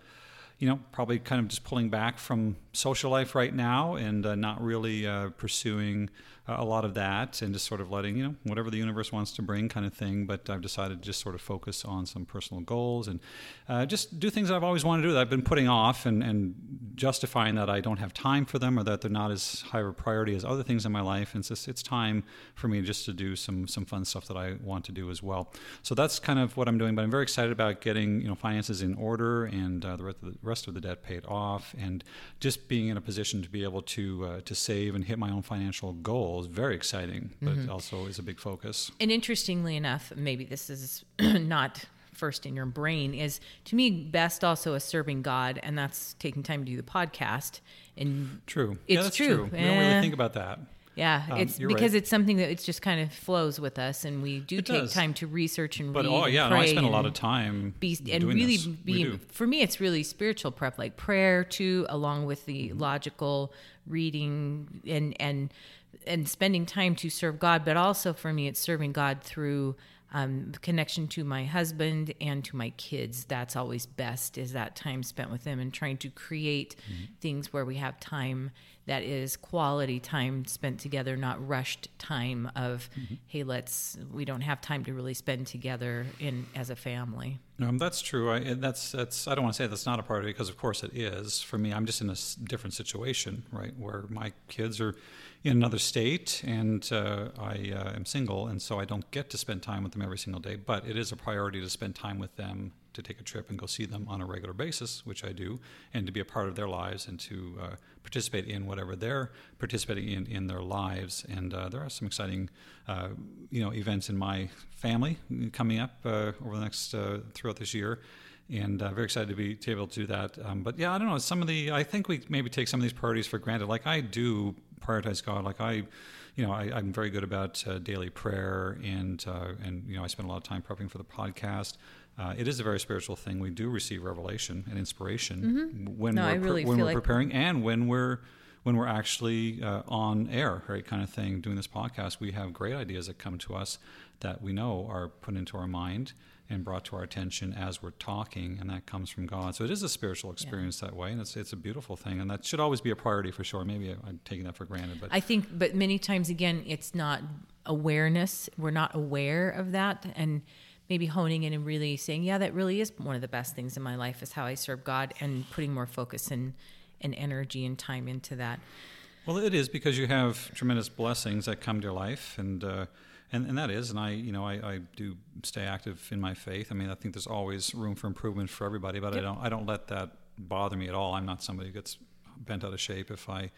you know, probably kind of just pulling back from social life right now and uh, not really uh, pursuing uh, a lot of that and just sort of letting, you know, whatever the universe wants to bring kind of thing. But I've decided to just sort of focus on some personal goals and uh, just do things that I've always wanted to do that I've been putting off and, and justifying that I don't have time for them or that they're not as high of a priority as other things in my life. And it's just, it's time for me just to do some, some fun stuff that I want to do as well. So that's kind of what I'm doing. But I'm very excited about getting, you know, finances in order and uh, the rest of the rest of the debt paid off and just being in a position to be able to uh, to save and hit my own financial goals. Very exciting, but also is a big focus. And interestingly enough, maybe this is not first in your brain, is to me best also is serving God, and that's taking time to do the podcast. And True. It's yeah, that's true. true. We don't really Eh. think about that. Yeah, Um, it's because right. it's something that it's just kind of flows with us, and we do It take does. time to research and But read. oh and yeah, no, I spend a lot of time be and really this. Be for me it's really spiritual prep like prayer too along with the Mm-hmm. logical reading and and and spending time to serve god but also for me it's serving god through um, connection to my husband and to my kids that's always best is that time spent with them and trying to create Mm-hmm. things where we have time that is quality time spent together not rushed time of Mm-hmm. hey let's we don't have time to really spend together in as a family Um, that's true. I, that's that's. I don't want to say that's not a part of it because, of course, it is. For me, I'm just in a different situation, right, where my kids are in another state, and uh, I uh, am single, and so I don't get to spend time with them every single day. But it is a priority to spend time with them, to take a trip and go see them on a regular basis, which I do, and to be a part of their lives and to uh, participate in whatever they're participating in in their lives. And uh, there are some exciting, uh, you know, events in my family coming up uh, over the next uh, throughout this year. And uh, very excited to be able to do that. Um, but yeah, I don't know. Some of the I think we maybe take some of these priorities for granted. Like I do prioritize God. Like I, you know, I, I'm very good about uh, daily prayer, and uh, and you know, I spend a lot of time prepping for the podcast. Uh, it is a very spiritual thing. We do receive revelation and inspiration when Mm-hmm. No, we're really when we're like- preparing and when we're when we're actually uh, on air, right, kind of thing, doing this podcast. We have great ideas that come to us that we know are put into our mind and brought to our attention as we're talking, and that comes from God. So it is a spiritual experience that way, and it's it's a beautiful thing, and that should always be a priority for sure. Maybe I'm taking that for granted, but I think, but many times again, it's not awareness. We're not aware of that, and maybe honing in and really saying, "Yeah, that really is one of the best things in my life is how I serve God," and putting more focus and and energy and time into that. Well, it is because you have tremendous blessings that come to your life, and uh, and and that is, and I you know I, I do stay active in my faith. I mean, I think there's always room for improvement for everybody, but yep. I don't I don't let that bother me at all. I'm not somebody who gets bent out of shape if I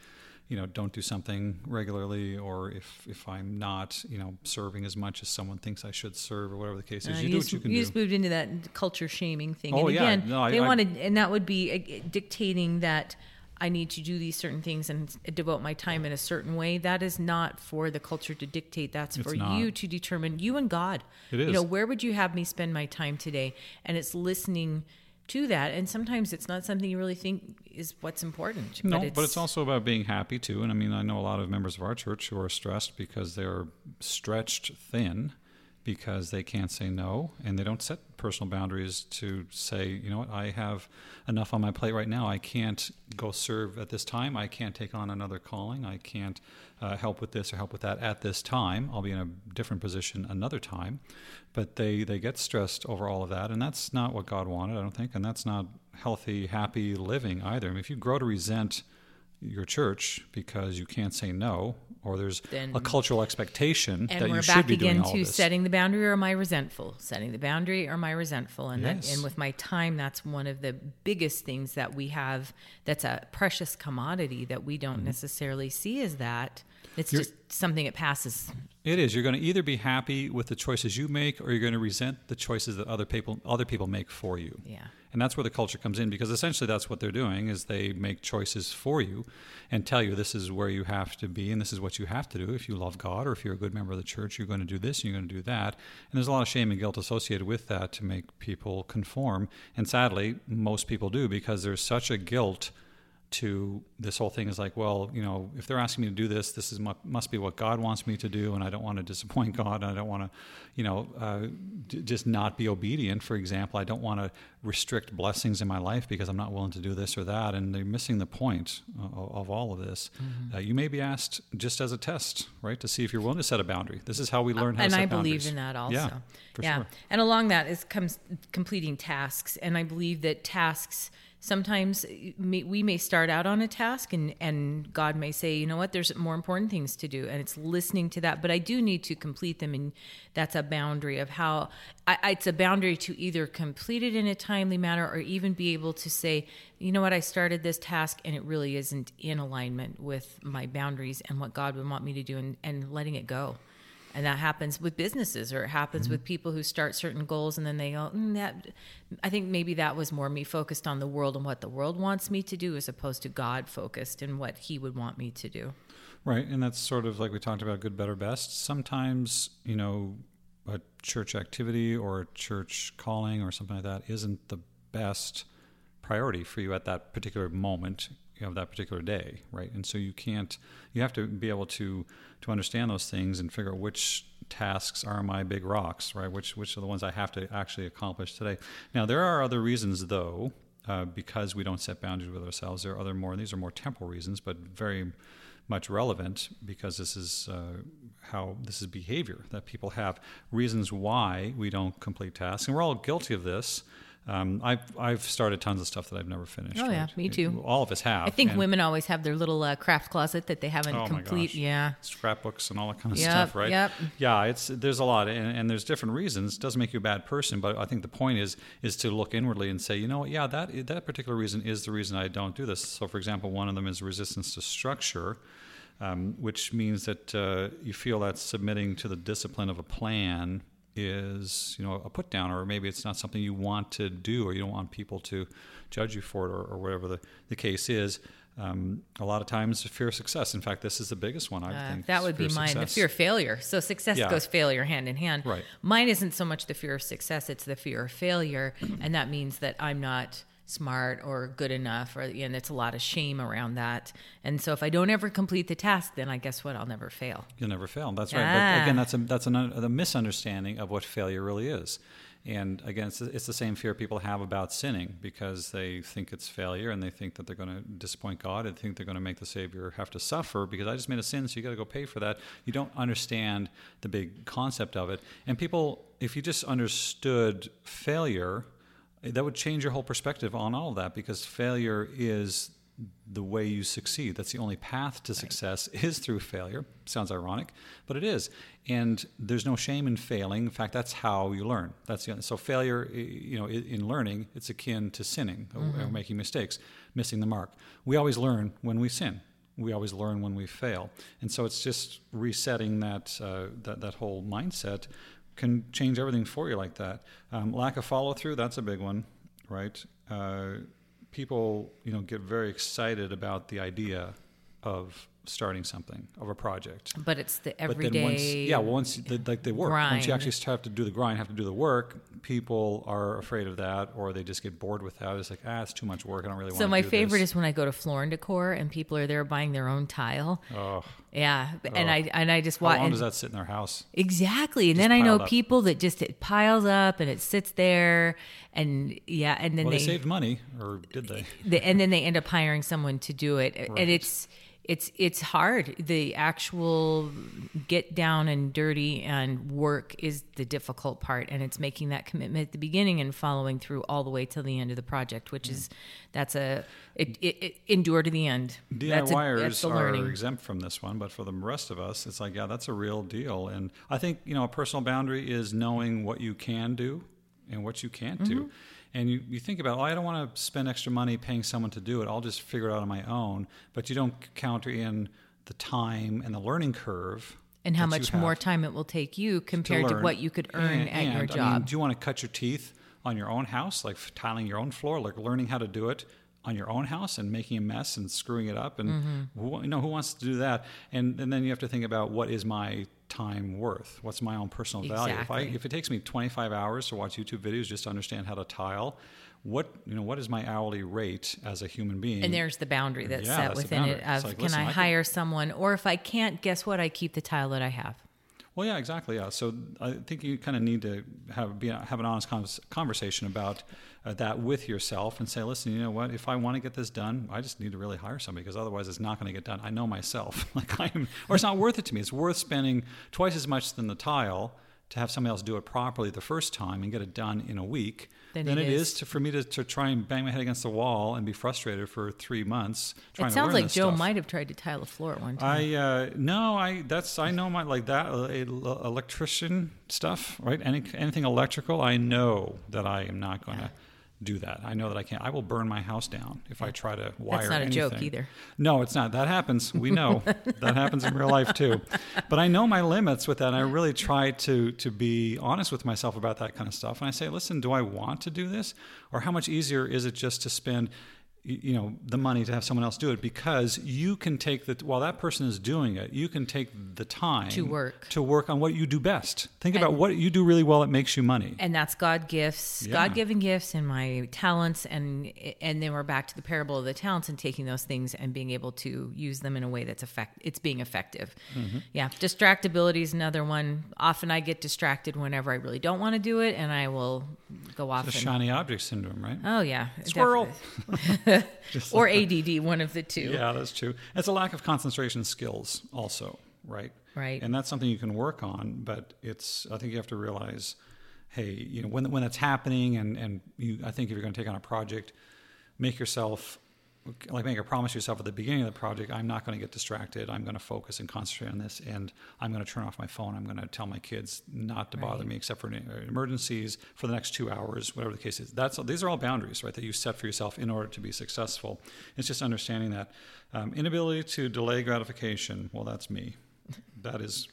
you know don't do something regularly or if if I'm not you know serving as much as someone thinks I should serve or whatever the case is. Uh, you, you, do what you can you do. just moved into that culture shaming thing. Oh, and yeah. again, no, they I, wanted and that would be uh, dictating that I need to do these certain things and devote my time in a certain way. That is not for the culture to dictate. That's It's for not. you to determine, you and God. It You know, where would you have me spend my time today? And it's listening to that. And sometimes it's not something you really think is what's important. No, but it's, also about being happy too. And I mean, I know a lot of members of our church who are stressed because they're stretched thin because they can't say no and they don't set personal boundaries to say, you know what, I have enough on my plate right now. I can't go serve at this time. I can't take on another calling. I can't uh, help with this or help with that at this time. I'll be in a different position another time. But they, they get stressed over all of that. And that's not what God wanted, I don't think. And that's not healthy, happy living either. I mean, if you grow to resent your church because you can't say no, or there's Then- a cultural expectation and that we're you should back be doing again all to this. setting the boundary or am I resentful? Setting the boundary or am I resentful? And that, and with my time, that's one of the biggest things that we have. That's a precious commodity that we don't necessarily see as that. It's Mm-hmm. You're- just something that passes. It is. You're going to either be happy with the choices you make, or you're going to resent the choices that other people other people make for you. Yeah. And that's where the culture comes in because essentially that's what they're doing is they make choices for you and tell you this is where you have to be and this is what you have to do. If you love God or if you're a good member of the church you're going to do this and you're going to do that. And there's a lot of shame and guilt associated with that to make people conform. And sadly most people do because there's such a guilt to this whole thing is like, well, you know, if they're asking me to do this, this is mu- must be what God wants me to do, and I don't want to disappoint God, and I don't want to, you know, uh, d- just not be obedient. For example, I don't want to restrict blessings in my life because I'm not willing to do this or that, and they're missing the point uh, of all of this. Mm-hmm. Uh, you may be asked just as a test, right, to see if you're willing to set a boundary. This is how we learn how and to set I boundaries. believe in that also. Yeah, for yeah. sure. And along that is comes completing tasks, and I believe that tasks sometimes uh, we may start out on a task, and and God may say, you know what, there's more important things to do, and it's listening to that. But I do need to complete them, and that's a boundary of how. I, I- it's a boundary to either complete it in a timely manner, or even be able to say, you know what, I started this task, and it really isn't in alignment with my boundaries and what God would want me to do, and, and letting it go and that happens with businesses or it happens with people who start certain goals and then they go mm, that i think maybe that was more me focused on the world and what the world wants me to do as opposed to god focused and what he would want me to do. Right, and that's sort of like we talked about good, better, best. Sometimes, you know, a church activity or a church calling or something like that isn't the best priority for you at that particular moment of that particular day, right? And so you can't you have to be able to to understand those things and figure out which tasks are my big rocks, right? Which which are the ones I have to actually accomplish today. Now there are other reasons though, uh, because we don't set boundaries with ourselves. There are other more these are more temporal reasons, but very much relevant because this is uh, how this is behavior that people have reasons why we don't complete tasks, and we're all guilty of this. Um, I've I've started tons of stuff that I've never finished. Oh, yeah, me too. All of us have. i think and- women always have their little uh, craft closet that they haven't Oh my complete yeah scrapbooks and all that kind of Yep, stuff, right? yep. Yeah, it's there's a lot, and, and there's different reasons. It doesn't make you a bad person, but I think the point is is to look inwardly and say, you know what? Yeah, that that particular reason is the reason I don't do this. So, for example, one of them is resistance to structure. Um, which means that uh, you feel that submitting to the discipline of a plan is, you know, a put down, or maybe it's not something you want to do, or you don't want people to judge you for it, or, or whatever the, the case is. Um, a lot of times, the fear of success. In fact, this is the biggest one. I Uh, think that would be mine. The success. fear of failure. So success Yeah. goes failure hand in hand. Right. Mine isn't so much the fear of success; it's the fear of failure, and that means that I'm not smart or good enough, or and it's a lot of shame around that. And so if I don't ever complete the task, then I guess what? I'll never fail. You'll never fail. That's right. Ah. But again, that's a that's an, a misunderstanding of what failure really is. And again, it's, it's the same fear people have about sinning because they think it's failure and they think that they're going to disappoint God and think they're going to make the Savior have to suffer because I just made a sin, so you got to go pay for that. You don't understand the big concept of it. And people, if you just understood failure, that would change your whole perspective on all of that because failure is the way you succeed. That's the only path to success is through failure. Sounds ironic, but it is. And there's no shame in failing. In fact, that's how you learn. That's the, so failure. You know, in learning, it's akin to sinning mm-hmm. or making mistakes, missing the mark. We always learn when we sin. We always learn when we fail, and so it's just resetting that uh, that that whole mindset can change everything for you like that. Um, lack of follow through, that's a big one, right? Uh, people, you know, get very excited about the idea of starting something of a project. But it's the everyday. Once, yeah, well, once the, like they work, grind. once you actually have to do the grind, have to do the work, people are afraid of that, or they just get bored with that. It's like ah, it's too much work. I don't really want. To. So my favorite this. is when I go to Floor and Decor and people are there buying their own tile. Oh. Yeah, and oh. I and I just watch. How long does that sit in their house? Exactly, and just then I know up. people that just it piles up and it sits there, and yeah, and then well, they, they saved money, or did they? they? And then they end up hiring someone to do it, Right. and it's it's it's hard. The actual get down and dirty and work is the difficult part, and it's making that commitment at the beginning and following through all the way till the end of the project, which is that's a it, it, it endure to the end. That's a- DIYers the are exempt from this one, but for the rest of us, it's like, yeah, that's a real deal. And I think, you know, a personal boundary is knowing what you can do and what you can't Mm-hmm. do. And you, you think about, oh, I don't want to spend extra money paying someone to do it. I'll just figure it out on my own. But you don't counter in the time and the learning curve. and how much more time it will take you compared to, learn. what you could earn And- at your and, I job. mean, do you want to cut your teeth on your own house, like tiling your own floor, like learning how to do it on your own house and making a mess and screwing it up? And Mm-hmm. who, you know, who wants to do that? And and then you have to think about what is my time worth? What's my own personal value? If I if it takes me 25 hours to watch YouTube videos just to understand how to tile, what you know, what is my hourly rate as a human being? and there's the boundary that's Yeah, set that's within it of like, can listen, I I can- hire someone or if I can't, guess what? I keep the tile that I have. Well, yeah, exactly. Yeah. So I think you kind of need to have be, have an honest convers- conversation about uh, that with yourself and say, listen, you know what? If I want to get this done, I just need to really hire somebody because otherwise it's not going to get done. I know myself. like I'm, or it's not worth it to me. It's worth spending twice as much than the tile to have somebody else do it properly the first time and get it done in a week Than than it is. is to, for me to, to try and bang my head against the wall and be frustrated for three months trying It sounds like Joe stuff. might have tried to tile a floor at one time. I uh, no, I that's I know my like that uh, electrician stuff, right? Any, anything electrical, I know that I am not going to do that. I know that I can't. I will burn my house down if I try to wire. That's not a joke either. No, it's not. That happens. We know that happens in real life too. But I know my limits with that. And I really try to to be honest with myself about that kind of stuff. And I say, listen, do I want to do this, or how much easier is it just to spend? You know the money to have someone else do it because you can take the while that person is doing it, you can take the time To work. to work on what you do best. Think about what you do really well that makes you money. and that's God gifts, Yeah. God given gifts, and my talents, and and then we're back to the parable of the talents and taking those things and being able to use them in a way that's effect. It's being effective. Mm-hmm. Yeah, distractibility is another one. Often I get distracted whenever I really don't want to do it, and I will go off. the shiny object syndrome, right? oh yeah, Squirrel. or ADD, one of the two. Yeah, that's true. It's a lack of concentration skills, also, right? Right. And that's something you can work on, but it's. I think you have to realize, hey, you know, when when it's happening, and and you, I think if you're going to take on a project, make yourself like make a promise to yourself at the beginning of the project i'm not going to get distracted. I'm going to focus and concentrate on this and i'm going to turn off my phone. I'm going to tell my kids not to bother Right. me except for uh, emergencies for the next two hours whatever the case is. That's these are all boundaries right that you set for yourself in order to be successful. It's just understanding that um, inability to delay gratification well that's me. That is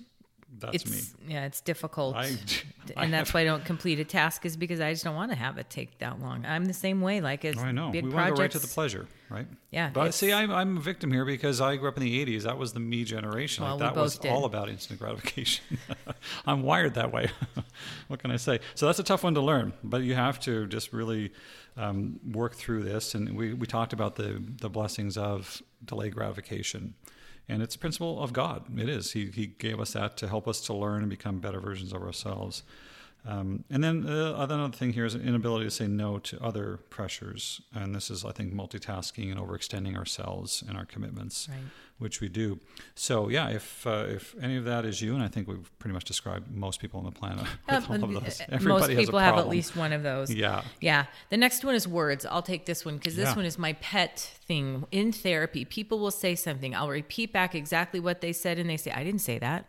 that's me It's yeah, it's difficult, I- I and that's have- why I don't complete a task is because I just don't want to have it take that long. I'm the same way. Like as Oh, I know. big we want to go right to the pleasure, right? Yeah, But see, I'm, I'm a victim here because I grew up in the 80s. That was the me generation. Well, like, that was did. all about instant gratification. I'm wired that way. what can I say? So that's a tough one to learn, but you have to just really um, work through this. And we, we talked about the, the blessings of delayed gratification. And it's a principle of God. It is. He, he gave us that to help us to learn and become better versions of ourselves. Um, and then uh, another thing here is an inability to say no to other pressures, and this is, I think, multitasking and overextending ourselves and our commitments, Right. which we do. So, yeah, if uh, if any of that is you, and I think we've pretty much described most people on the planet with all of those. Everybody Most people have at least one of those. Yeah. Yeah. The next one is words. I'll take this one because this Yeah. one is my pet thing. In therapy, people will say something. I'll repeat back exactly what they said, and they say, I didn't say that.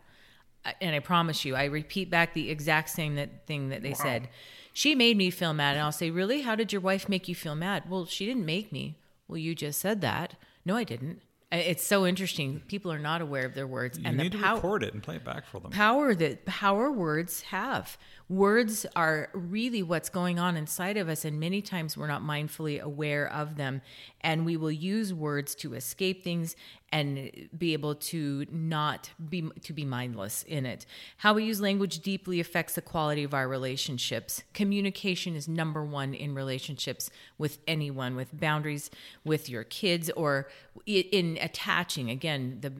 And I promise you, I repeat back the exact same that thing that they said. She made me feel mad. And I'll say, Really? How did your wife make you feel mad? Well, she didn't make me. Well, you just said that. No, I didn't. It's so interesting. People are not aware of their words You and need the to power record it and play it back for them. power that power words have. Words are really what's going on inside of us, and many times we're not mindfully aware of them. And we will use words to escape things and be able to not be to be mindless in it. How we use language deeply affects the quality of our relationships. Communication is number one in relationships with anyone, with boundaries, with your kids, or in attaching. Again, the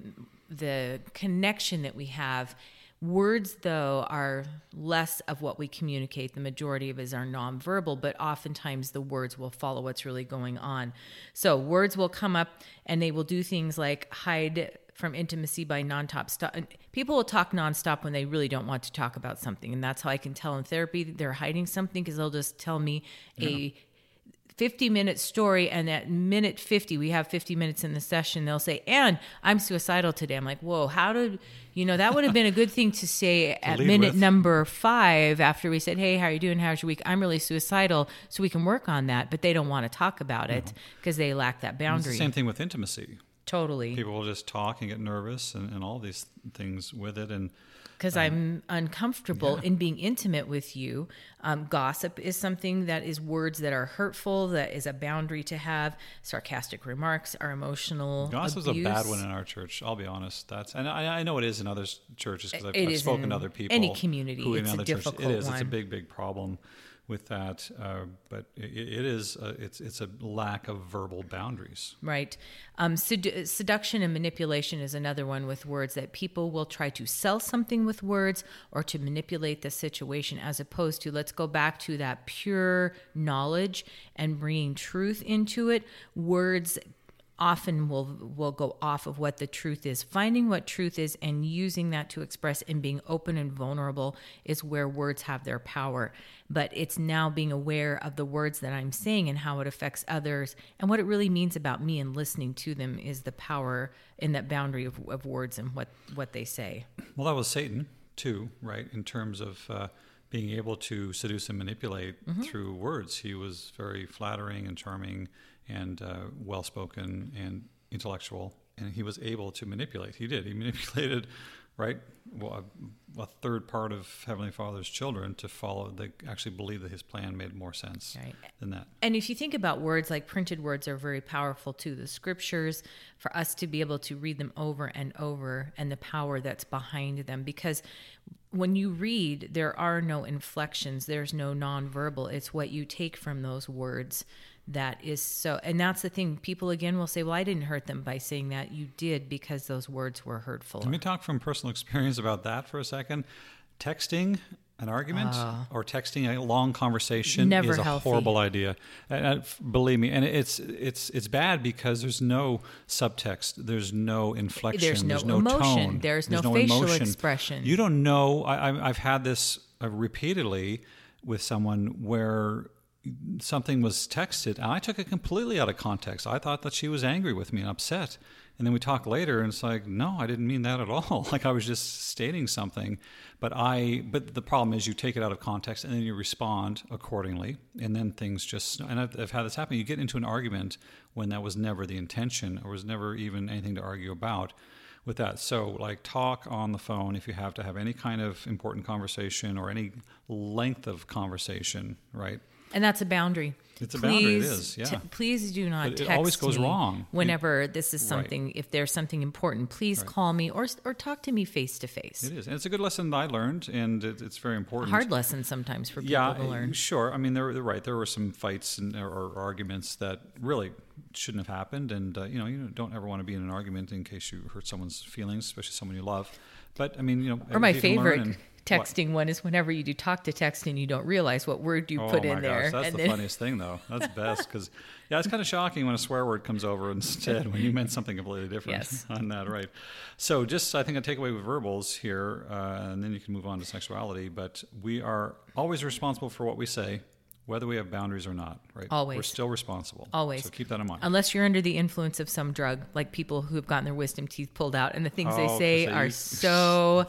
the connection that we have Words, though, are less of what we communicate. The majority of is our nonverbal, but oftentimes the words will follow what's really going on. So words will come up and they will do things like hide from intimacy by non-stop stop. People will talk nonstop when they really don't want to talk about something, and that's how I can tell in therapy that they're hiding something because they'll just tell me a 50 minute story and at minute 50 we have 50 minutes in the session they'll say and i'm suicidal today i'm like whoa how did you know that would have been a good thing to say at minute with. number five after we said hey how are you doing how's your week i'm really suicidal so we can work on that but they don't want to talk about it uh-huh. because they lack that boundary same thing with intimacy. totally People will just talk and get nervous and, and all these things with it. And because I'm uncomfortable in being intimate with you. Um, gossip is something that is words that are hurtful, that is a boundary to have. Sarcastic remarks are emotional. gossip's abuse. a bad one in our church. I'll be honest. That's and I, I know it is in other churches because I've, I've spoken to other people. any community. who in It's a other churches- difficult It is. It's a big, big problem with that. Uh, but it, it is. Uh, it's it's a lack of verbal boundaries. Right. Um, sedu- seduction and manipulation is another one with words that people will try to sell something with words or to manipulate the situation, as opposed to let's go back to that pure knowledge and bringing truth into it. Words often will will go off of what the truth is finding what truth is and using that to express and being open and vulnerable is where words have their power but it's now being aware of the words that i'm saying and how it affects others and what it really means about me and listening to them is the power in that boundary of, of words and what what they say Well, that was Satan too, right? In terms of uh, being able to seduce and manipulate Mm-hmm. through words. He was very flattering and charming and uh, well spoken and intellectual, and he was able to manipulate. He did. He manipulated, right? Well, a, a third part of Heavenly Father's children to follow. They actually believed that his plan made more sense Right. than that. And if you think about words, like printed words are very powerful too. The scriptures, for us to be able to read them over and over, and the power that's behind them. Because when you read, there are no inflections, there's no nonverbal. It's what you take from those words that is so. And that's the thing. People again will say, Well, I didn't hurt them by saying that. You did because those words were hurtful. let me talk from personal experience about that for a second? Texting an argument or texting a long conversation. Is a healthy. horrible idea. And, uh, believe me, and it's it's it's bad because there's no subtext, there's no inflection, There's no no emotion, tone, there's no facial expression. You don't know. I, I- I've had this uh, repeatedly with someone where something was texted and I took it completely out of context. I thought that she was angry with me and upset. And then we talk later and it's like, no, I didn't mean that at all. like I was just stating something. But I but the problem is you take it out of context and then you respond accordingly and then things just and I've, I've had this happen. You get into an argument when that was never the intention or was never even anything to argue about with that. So, like, talk on the phone if you have to have any kind of important conversation or any length of conversation, right? And that's a boundary. It's a boundary, It is. Please yeah. t- please do not But it always goes me wrong. Whenever this is Right. something, if there's something important, please call me or or talk to me face to face. It is, and it's a good lesson that I learned, and it, it's very important. Hard lesson sometimes for people yeah, to learn. sure. I mean, they're, they're right. There were some fights and or, or arguments that really shouldn't have happened, and uh, you know, you don't ever want to be in an argument in case you hurt someone's feelings, especially someone you love. But I mean, you know, Or my favorite, texting one is whenever you do talk to text and you don't realize what word you put oh in my there. Gosh, that's the then- funniest thing, though. That's best because yeah, it's kind of shocking when a swear word comes over instead when you meant something completely different Yes. on that, right? So, just I think a takeaway with verbals here, uh, and then you can move on to sexuality. But we are always responsible for what we say, whether we have boundaries or not. Right? Always. we're still responsible. Always. So keep that in mind. Unless you're under the influence of some drug, like people who have gotten their wisdom teeth pulled out, and the things they Oh, say so are you- so.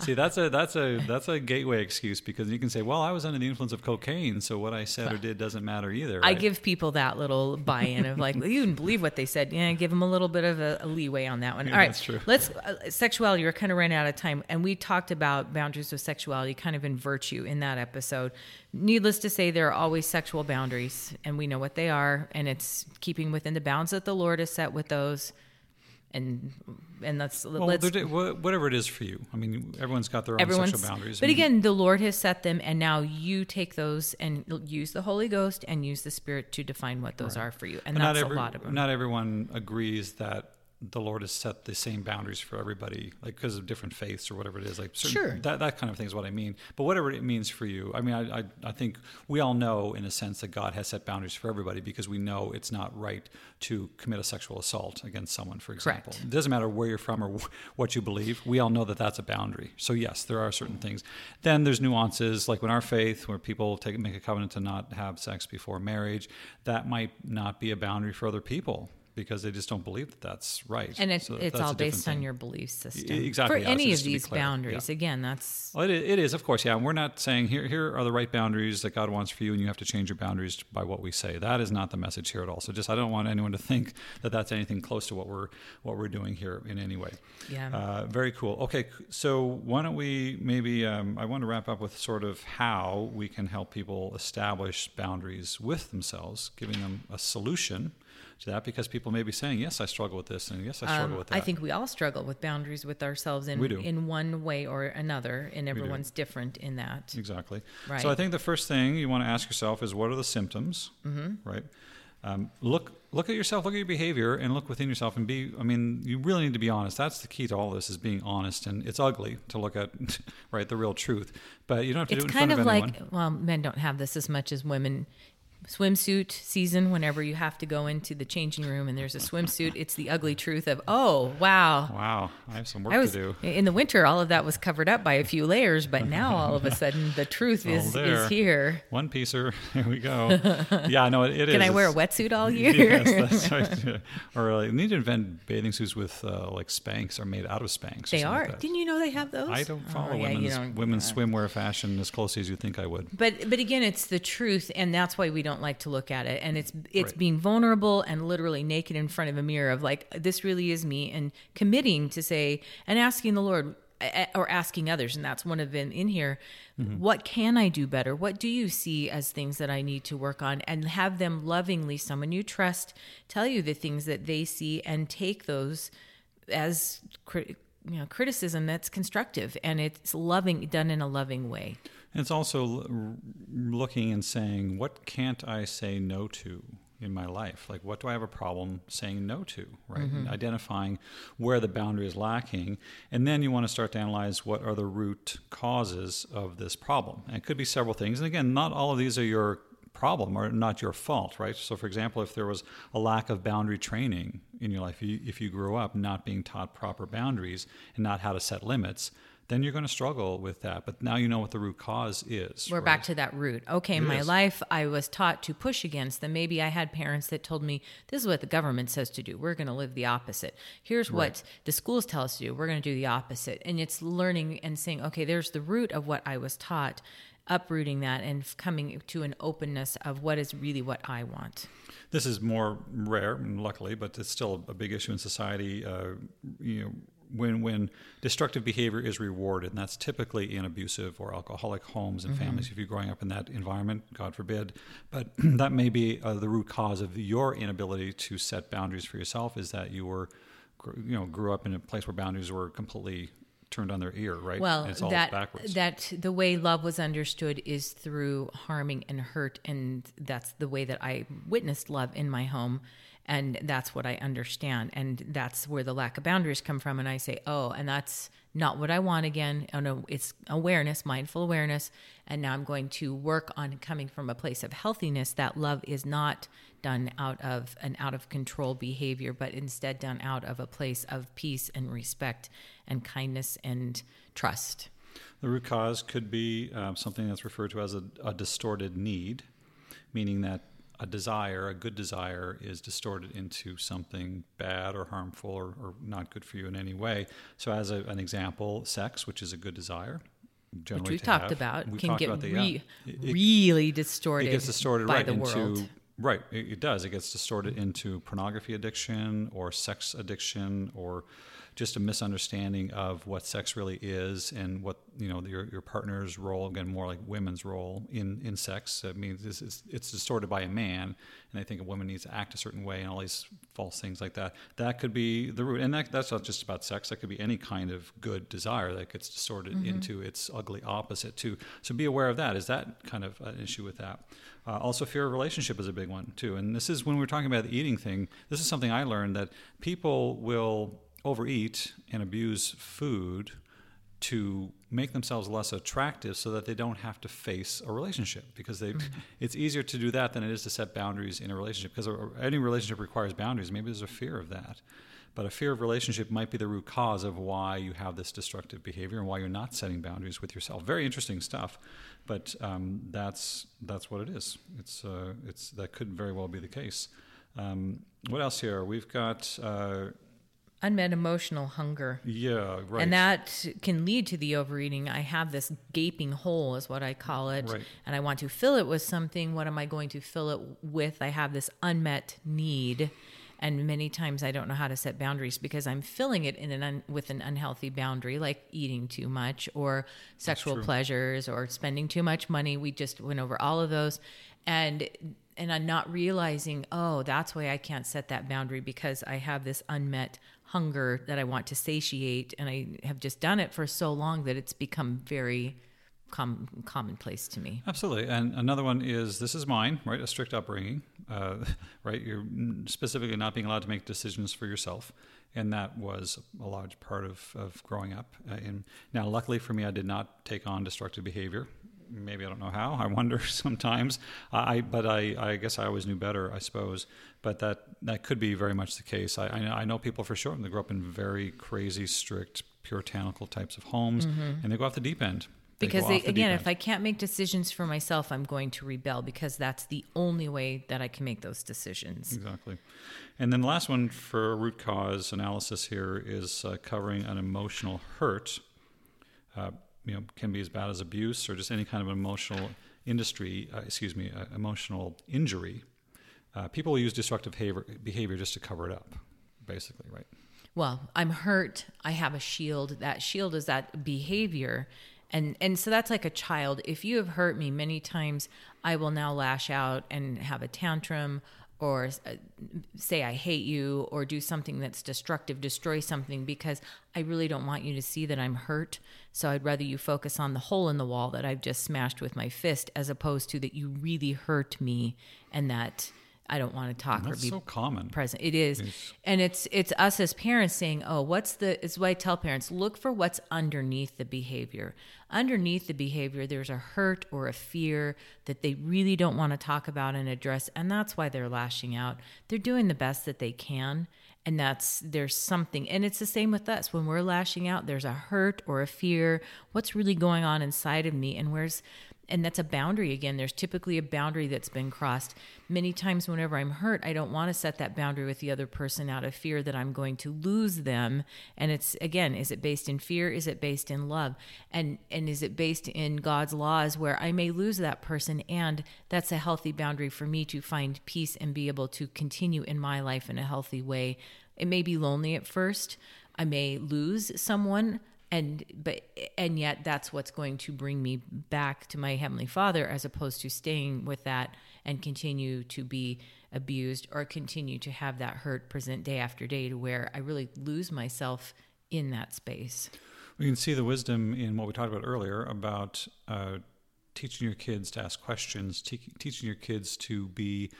See, that's a that's a that's a gateway excuse because you can say, "Well, I was under the influence of cocaine, so what I said or did doesn't matter either." I give people that little buy-in of like, you didn't believe what they said. Yeah, give them a little bit of a, a leeway on that one. All right, that's true. let's uh, sexuality. We're kind of running out of time, and we talked about boundaries of sexuality, kind of in virtue in that episode. Needless to say, there are always sexual boundaries, and we know what they are, and it's keeping within the bounds that the Lord has set with those. And and let's Well, let's whatever it is for you. I mean, everyone's got their own sexual boundaries. I but mean, again the lord has set them and now you take those and use the holy ghost and use the spirit to define what those are for you and But that's every, a lot of them Not everyone agrees that the Lord has set the same boundaries for everybody, like because of different faiths or whatever it is. Like certain, Sure. that that kind of thing is what I mean. But whatever it means for you, I mean, I, I I think we all know in a sense that God has set boundaries for everybody because we know it's not right to commit a sexual assault against someone, for example. Correct. It doesn't matter where you're from or wh- what you believe. We all know that that's a boundary. So yes, there are certain things. Then there's nuances, like when our faith, where people take make a covenant to not have sex before marriage, that might not be a boundary for other people because they just don't believe that that's right. and it, So it's all based on your belief system exactly, for yeah, any of these boundaries yeah. again that's Well, it, it is, of course, yeah. And we're not saying here here are the right boundaries that God wants for you, and you have to change your boundaries by what we say. That is not the message here at all. So just I don't want anyone to think that that's anything close to what we're what we're doing here in any way. Yeah. Uh, very cool. Okay, so why don't we maybe um, I want to wrap up with sort of how we can help people establish boundaries with themselves, giving them a solution to that because people may be saying, yes, I struggle with this, and yes, I struggle Um, with that. I think we all struggle with boundaries with ourselves in in one way or another, and everyone's different in that. Exactly. Right. So I think the first thing you want to ask yourself is what are the symptoms, mm-hmm. right? Um, look look at yourself, look at your behavior, and look within yourself, and be. I mean, you really need to be honest. That's the key to all this: is being honest. And it's ugly to look at, right, the real truth. But you don't have to It's do it in front of of, like well, men don't have this as much as women. Swimsuit season, whenever you have to go into the changing room and there's a swimsuit, it's the ugly truth of, oh, wow. Wow, I have some work was to do. in the winter. All of that was covered up by a few layers, but now all of a sudden the truth is there. is here. One piecer. Here we go. yeah, no, it, it is. Can I wear a wetsuit all year? yes, that's right. Or we need to invent bathing suits with uh, like Spanx or made out of Spanx. or they are. like. Didn't you know they have those? I don't follow Oh, yeah, women's, don't- women's swimwear fashion as closely as you think I would. But but again, it's the truth, and that's why we don't like to look at it. And it's it's Right. being vulnerable and literally naked in front of a mirror of like this really is me, and committing to say and asking the Lord or asking others, and that's one of them in here. Mm-hmm. What can I do better? What do you see as things that I need to work on? And have them lovingly, someone you trust, tell you the things that they see, and take those as you know criticism that's constructive and it's loving done in a loving way. It's also looking and saying, what can't I say no to in my life? Like, what do I have a problem saying no to, right? Mm-hmm. Identifying where the boundary is lacking. And then you want to start to analyze what are the root causes of this problem. And it could be several things. And again, not all of these are your problem or not your fault, right? So, for example, if there was a lack of boundary training in your life, you, if you grew up not being taught proper boundaries and not how to set limits, then you're going to struggle with that. But now you know what the root cause is. We're right? back to that root. Okay, in my is. life, I was taught to push against them. Maybe I had parents that told me, this is what the government says to do. We're going to live the opposite. Here's what the schools tell us to do. We're going to do the opposite. And it's learning and saying, okay, there's the root of what I was taught, uprooting that and coming to an openness of what is really what I want. This is more rare, luckily, but it's still a big issue in society. Uh, you know, when when destructive behavior is rewarded, and that's typically in abusive or alcoholic homes and families. If you're growing up in that environment, God forbid, but that may be uh, the root cause of your inability to set boundaries for yourself. Is that you were, you know, grew up in a place where boundaries were completely turned on their ear, right? Well, And it's all that backwards. that the way love was understood is through harming and hurt, and that's the way that I witnessed love in my home. And that's what I understand. And that's where the lack of boundaries come from. And I say, oh, and that's not what I want again. Oh no, it's awareness, mindful awareness. And now I'm going to work on coming from a place of healthiness that love is not done out of an out of control behavior, but instead done out of a place of peace and respect and kindness and trust. The root cause could be um, something that's referred to as a, a distorted need, meaning that a desire, a good desire, is distorted into something bad or harmful or, or not good for you in any way. So, as a, an example, sex, which is a good desire, which we've talked have, about, we've can get about the, re- yeah. it, really distorted. It gets distorted by right the into world. right. It, it does. It gets distorted into pornography addiction or sex addiction or just a misunderstanding of what sex really is and what you know your, your partner's role again more like women's role in in sex. I mean, it's, it's, it's distorted by a man, and I think a woman needs to act a certain way and all these false things like that. That could be the root, and that, that's not just about sex. That could be any kind of good desire that gets distorted Mm-hmm. into its ugly opposite too. So be aware of that. Is that kind of an issue with that? Uh, also, fear of relationship is a big one too. And this is when we're talking about the eating thing. This is something I learned that people will overeat and abuse food to make themselves less attractive so that they don't have to face a relationship because they it's easier to do that than it is to set boundaries in a relationship because any relationship requires boundaries. Maybe there's a fear of that. But a fear of relationship might be the root cause of why you have this destructive behavior and why you're not setting boundaries with yourself. Very interesting stuff but um, that's that's what it is. It's uh, it's that could very well be the case. Um, what else here? We've got uh, Unmet emotional hunger. yeah right And that can lead to the overeating. I have this gaping hole, is what I call it. Right. And I want to fill it with something. What am I going to fill it with? I have this unmet need. And many times I don't know how to set boundaries because I'm filling it in an un, with an unhealthy boundary, like eating too much or sexual pleasures or spending too much money. We just went over all of those. And and I'm not realizing, oh, that's why I can't set that boundary because I have this unmet hunger that I want to satiate, and I have just done it for so long that it's become very com- commonplace to me. Absolutely. And another one is this is mine, right? A strict upbringing, uh, right? You're specifically not being allowed to make decisions for yourself. And that was a large part of, of growing up. Uh, in, now, luckily for me, I did not take on destructive behavior. Maybe I don't know how. I wonder sometimes. I, but I, I guess I always knew better, I suppose. But that, that could be very much the case. I, I, know, people for sure. And they grew up in very crazy, strict, puritanical types of homes, and they go off the deep end. They Because they, the again, if I can't make decisions for myself, I'm going to rebel because that's the only way that I can make those decisions. Exactly. And then the last one for root cause analysis here is uh, covering an emotional hurt. Uh, you know, can be as bad as abuse or just any kind of emotional industry, uh, excuse me, uh, emotional injury. Uh, people use destructive behavior, behavior just to cover it up, basically, right? well i'm hurt i have a shield that shield is that behavior and and so that's like a child if you have hurt me many times i will now lash out and have a tantrum or uh, say i hate you or do something that's destructive destroy something because i really don't want you to see that i'm hurt. So i'd rather you focus on the hole in the wall that i've just smashed with my fist as opposed to that you really hurt me and that i don't want to talk or That's be so common. present. It is, and it's it's us as parents saying, "Oh, what's the?" It's why I tell parents look for what's underneath the behavior. Underneath the behavior, there's a hurt or a fear that they really don't want to talk about and address, and that's why they're lashing out. They're doing the best that they can, and that's there's something, and it's the same with us when we're lashing out. There's a hurt or a fear. What's really going on inside of me, and where's and that's a boundary again. There's typically a boundary that's been crossed. Many times whenever i'm hurt i don't want to set that boundary with the other person out of fear that i'm going to lose them. And it's again is it based in fear? Is it based in love? And and is it based in god's laws where i may lose that person? And that's a healthy boundary for me to find peace and be able to continue in my life in a healthy way. It may be lonely at first. I may lose someone and but and yet that's what's going to bring me back to my heavenly father as opposed to staying with that and continue to be abused or continue to have that hurt present day after day to where i really lose myself in that space. We can see the wisdom in what we talked about earlier about uh, teaching your kids to ask questions, te- teaching your kids to be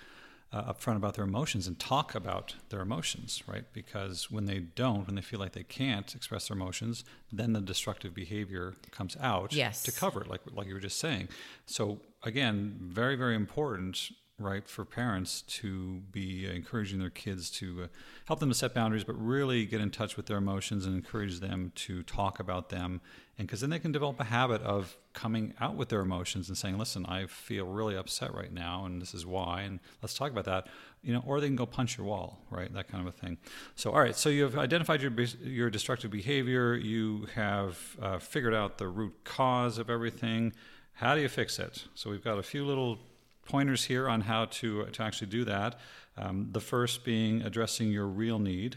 uh, upfront about their emotions and talk about their emotions, right? Because when they don't, when they feel like they can't express their emotions, then the destructive behavior comes out Yes. to cover it, like like you were just saying. So again, very very important, right, for parents to be encouraging their kids to uh, help them to set boundaries, but really get in touch with their emotions and encourage them to talk about them, and because then they can develop a habit of coming out with their emotions and saying, "Listen, I feel really upset right now, and this is why," and let's talk about that. You know, or they can go punch your wall, right? That kind of a thing. So, all right. So you've identified your your destructive behavior. You have uh, figured out the root cause of everything. How do you fix it? So we've got a few little pointers here on how to to actually do that. Um, the first being addressing your real need.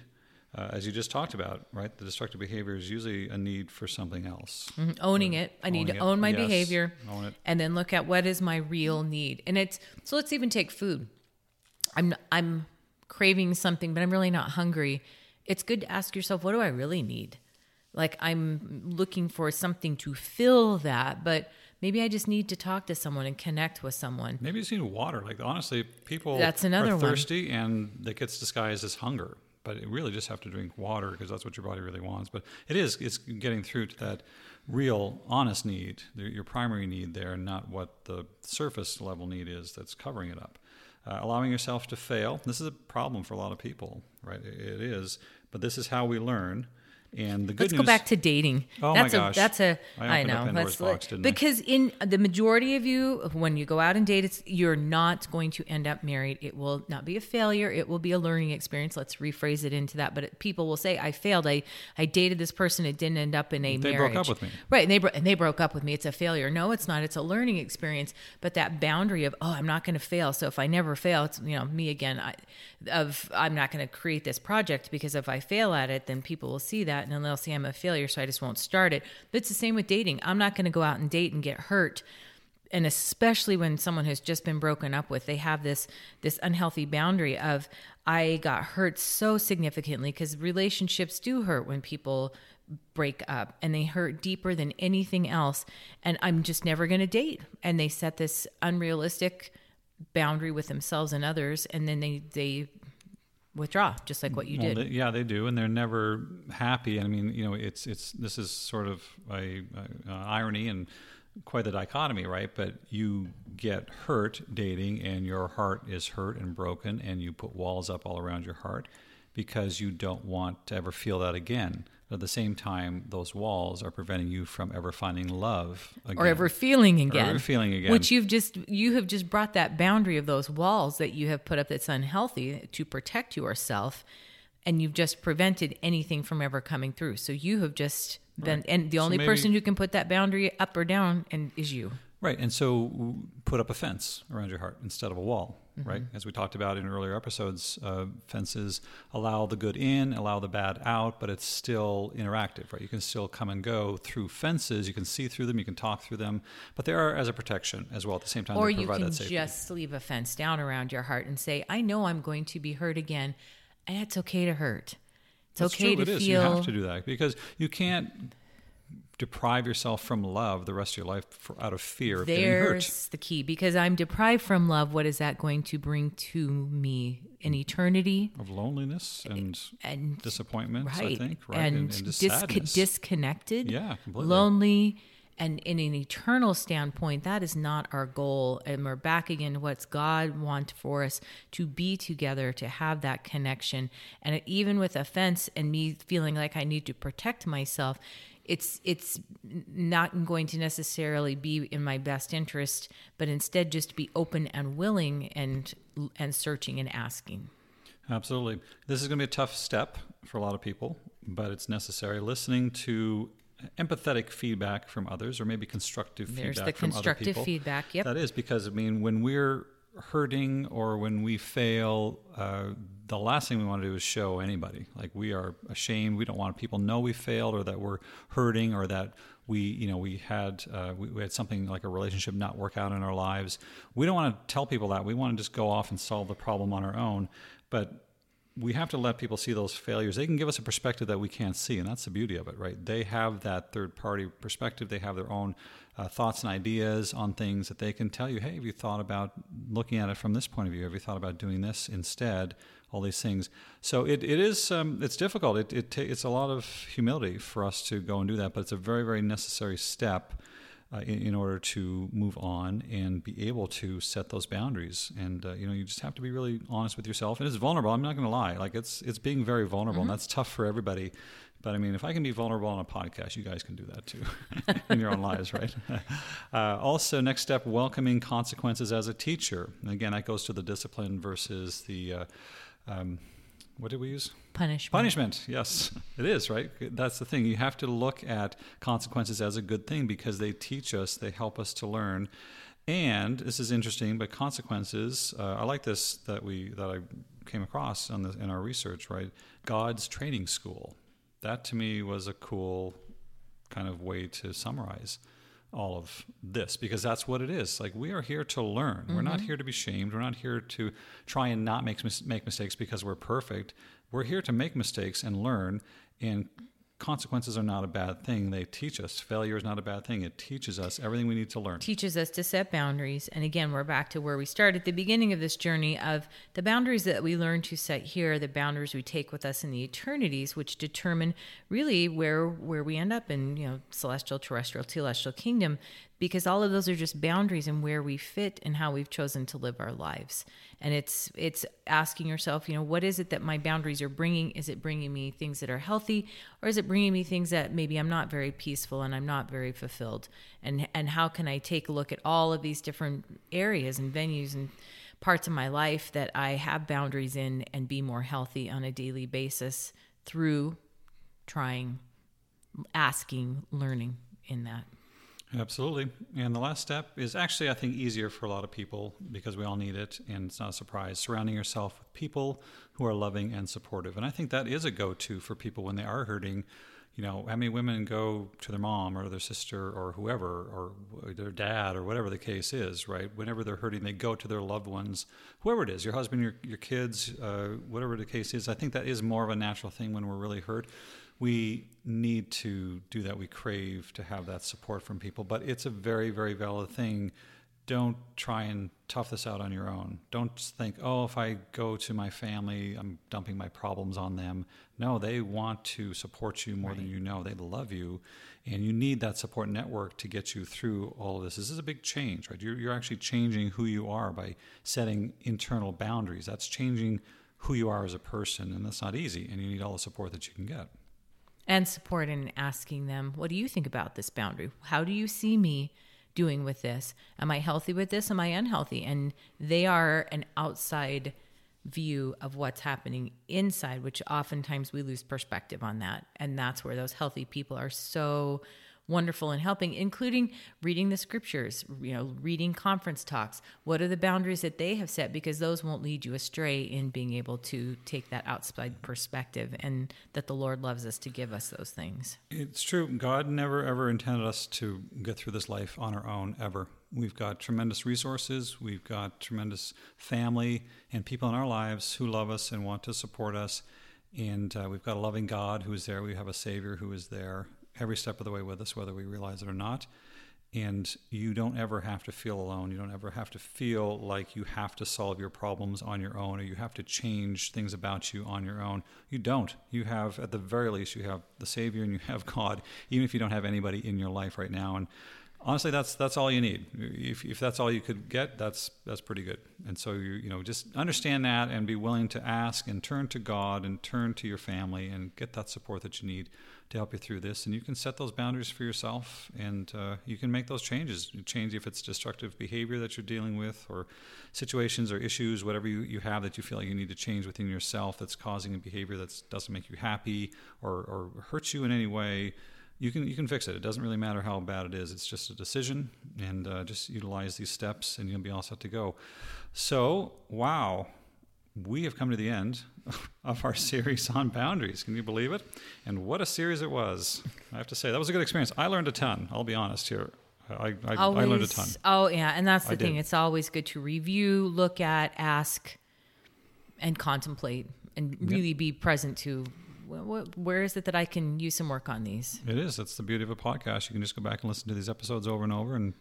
Uh, as you just talked about, right? The destructive behavior is usually a need for something else. Mhm. owning it. I need to it. own my Yes. behavior Own it. and then look at what is my real need. And it's so let's even take food. I'm I'm craving something, but I'm really not hungry. It's good to ask yourself, what do I really need? Like I'm looking for something to fill that, but maybe I just need to talk to someone and connect with someone. Maybe you just need water. Like honestly, people That's another are one. thirsty, and that gets disguised as hunger. But you really just have to drink water because that's what your body really wants. But it is it's getting through to that real, honest need, your primary need there, not what the surface level need is that's covering it up. Uh, allowing yourself to fail. This is a problem for a lot of people, right? It is, but this is how we learn. And the good Let's news. go back to dating. Oh my that's a gosh. that's a I I know. That's box, didn't I? because in the majority of you when you go out and date it's you're not going to end up married. It will not be a failure. It will be a learning experience. Let's rephrase it into that. But it, people will say I failed. I I dated this person it didn't end up in a They marriage. broke up with me. Right, and they bro- and they broke up with me. It's a failure. No, it's not. It's a learning experience. But that boundary of oh, I'm not going to fail. So if I never fail, it's you know me again. I, of I'm not going to create this project because if I fail at it, then people will see that and then they'll see I'm a failure. So I just won't start it. But it's the same with dating. I'm not going to go out and date and get hurt. And especially when someone has just been broken up with, they have this this unhealthy boundary of I got hurt so significantly because relationships do hurt when people break up and they hurt deeper than anything else and i'm just never going to date and they set this unrealistic boundary with themselves and others and then they they withdraw just like what you Well, did they- yeah, they do, and they're never happy. And I mean, you know, it's it's this is sort of a, a, uh irony and quite the dichotomy, right? But you get hurt dating, and your heart is hurt and broken, and you put walls up all around your heart because you don't want to ever feel that again. At the same time, those walls are preventing you from ever finding love again. or ever feeling again ever feeling again. which you've just you have just brought that boundary of those walls that you have put up that's unhealthy to protect yourself and you've just prevented anything from ever coming through so you have just been and the So only maybe- person who can put that boundary up or down and is you Right, and so put up a fence around your heart instead of a wall. Mm-hmm. Right, as we talked about in earlier episodes, uh, fences allow the good in, allow the bad out, but it's still interactive. Right, you can still come and go through fences. You can see through them, you can talk through them, but they are as a protection as well. At the same time, or they you can that just leave a fence down around your heart and say i know i'm going to be hurt again and it's okay to hurt it's That's okay true, to it is. feel You have to do that because you can't deprive yourself from love the rest of your life for, out of fear of getting hurt. There's the key because I'm deprived from love. What is that going to bring to me? An mm. eternity Of loneliness and and disappointment, I think, right, and, and, and just disconnected, Yeah, completely. lonely, and in an eternal standpoint, that is not our goal. And we're back again to what's God want for us to be together, to have that connection. And even with offense and me feeling like I need to protect myself, it's it's not going to necessarily be in my best interest, but instead just be open and willing and and searching and asking. Absolutely. This is going to be a tough step for a lot of people, but it's necessary. Listening to empathetic feedback from others, or maybe constructive There's feedback the from constructive other people. feedback, yep. That is because I mean, when we're hurting or when we fail, uh, the last thing we want to do is show anybody. Like we are ashamed. We don't want people know we failed or that we're hurting or that we, you know, we had uh, we, we had something like a relationship not work out in our lives. We don't want to tell people that. We want to just go off and solve the problem on our own. But we have to let people see those failures. They can give us a perspective that we can't see, and that's the beauty of it, right? They have that third party perspective. They have their own uh, thoughts and ideas on things that they can tell you. Hey, have you thought about looking at it from this point of view? Have you thought about doing this instead? All these things. So it, it is um, it's difficult. It, it it's a lot of humility for us to go and do that, but it's a very very necessary step uh, in, in, order to move on and be able to set those boundaries. And uh, you know, you just have to be really honest with yourself. And it's vulnerable. I'm not going to lie. Like it's it's being very vulnerable, mm-hmm. and that's tough for everybody. But I mean, if I can be vulnerable on a podcast, you guys can do that too in your own lives, right? Uh, also, next step: welcoming consequences as a teacher. And again, that goes to the discipline versus the. Uh, um, what did we use? Punishment. Punishment, yes, it is, right? That's the thing. You have to look at consequences as a good thing because they teach us, they help us to learn. And this is interesting, but consequences, uh, I like this that we that I came across on the, in our research, right? God's training school. That to me was a cool kind of way to summarize all of this because that's what it is. Like we are here to learn. Mm-hmm. We're not mm-hmm. here to be shamed. We're not here to try and not make make mistakes because we're perfect. We're here to make mistakes and learn and consequences are not a bad thing. They teach us. Failure is not a bad thing. It teaches us everything we need to learn. Teaches us to set boundaries. And again, we're back to where we started at the beginning of this journey of the boundaries that we learn to set here, the boundaries we take with us in the eternities, which determine really where where we end up in, you know, telestial, terrestrial, celestial kingdom because all of those are just boundaries and where we fit and how we've chosen to live our lives. And it's it's asking yourself you know what is it that my boundaries are bringing? Is it bringing me things that are healthy or is it bringing me things that maybe I'm not very peaceful and I'm not very fulfilled? And and how can I take a look at all of these different areas and venues and parts of my life that I have boundaries in and be more healthy on a daily basis through trying asking learning in that Absolutely. And the last step is actually, I think, easier for a lot of people because we all need it. And it's not a surprise. Surrounding yourself with people who are loving and supportive. And I think that is a go to for people when they are hurting. You know, how many women go to their mom or their sister or whoever or their dad or whatever the case is, right? Whenever they're hurting, they go to their loved ones, whoever it is, your husband, your, your kids, uh, whatever the case is. I think that is more of a natural thing when we're really hurt we need to do that. We crave to have that support from people, but it's a very, very valid thing. Don't try and tough this out on your own. Don't think, oh, if I go to my family, I'm dumping my problems on them. No, they want to support you more right. than you know. They love you, and you need that support network to get you through all of this. This is a big change, right? You're, you're actually changing who you are by setting internal boundaries. That's changing who you are as a person, and that's not easy, and you need all the support that you can get and support in asking them, what do you think about this boundary? How do you see me doing with this? Am I healthy with this? Am I unhealthy? And they are an outside view of what's happening inside, which oftentimes we lose perspective on that. And that's where those healthy people are so wonderful in helping, including reading the scriptures, you know, reading conference talks. What are the boundaries that they have set? Because those won't lead you astray in being able to take that outside perspective and that the Lord loves us to give us those things. It's true. God never ever intended us to get through this life on our own ever. We've got tremendous resources, we've got tremendous family and people in our lives who love us and want to support us. And uh, we've got a loving God who is there. We have a Savior who is there every step of the way with us, whether we realize it or not. And you don't ever have to feel alone. You don't ever have to feel like you have to solve your problems on your own or you have to change things about you on your own. You don't. You have, at the very least, you have the Savior and you have God, even if you don't have anybody in your life right now. And honestly, that's that's all you need. If, if that's all you could get, that's that's pretty good. And so you you know just understand that and be willing to ask and turn to God and turn to your family and get that support that you need to help you through this. And you can set those boundaries for yourself and uh, you can make those changes. Change if it's destructive behavior that you're dealing with or situations or issues, whatever you, you have that you feel like you need to change within yourself that's causing a behavior that doesn't make you happy or, or hurts you in any way. You can you can fix it. It doesn't really matter how bad it is. It's just a decision, and uh, just utilize these steps, and you'll be all set to go. So, wow, we have come to the end of our series on boundaries. Can you believe it? And what a series it was. I have to say, that was a good experience. I learned a ton, I'll be honest here. I, I, always, I learned a ton. Oh, yeah. And that's the I thing. Did. It's always good to review, look at, ask, and contemplate and really be present to wh- wh- where is it that I can use some work on these? It is. That's the beauty of a podcast. You can just go back and listen to these episodes over and over and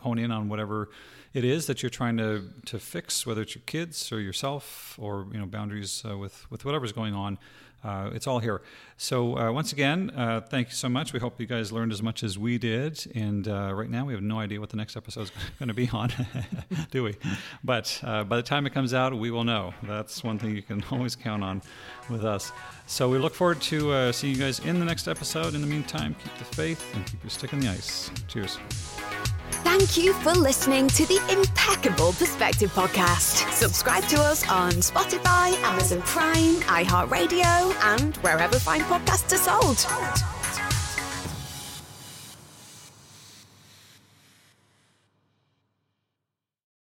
hone in on whatever it is that you're trying to to fix, whether it's your kids or yourself or you know boundaries uh, with with whatever's going on. Uh, it's all here. So uh, once again, uh, thank you so much. We hope you guys learned as much as we did. And uh, right now, we have no idea what the next episode is going to be on, do we? But uh, by the time it comes out, we will know. That's one thing you can always count on with us. So we look forward to seeing you guys in the next episode. In the meantime, keep the faith and keep your stick in the ice. Cheers. Thank you for listening to the Impeccable Perspective podcast. Subscribe to us on Spotify, Amazon Prime, iHeartRadio, and wherever fine podcasts are sold.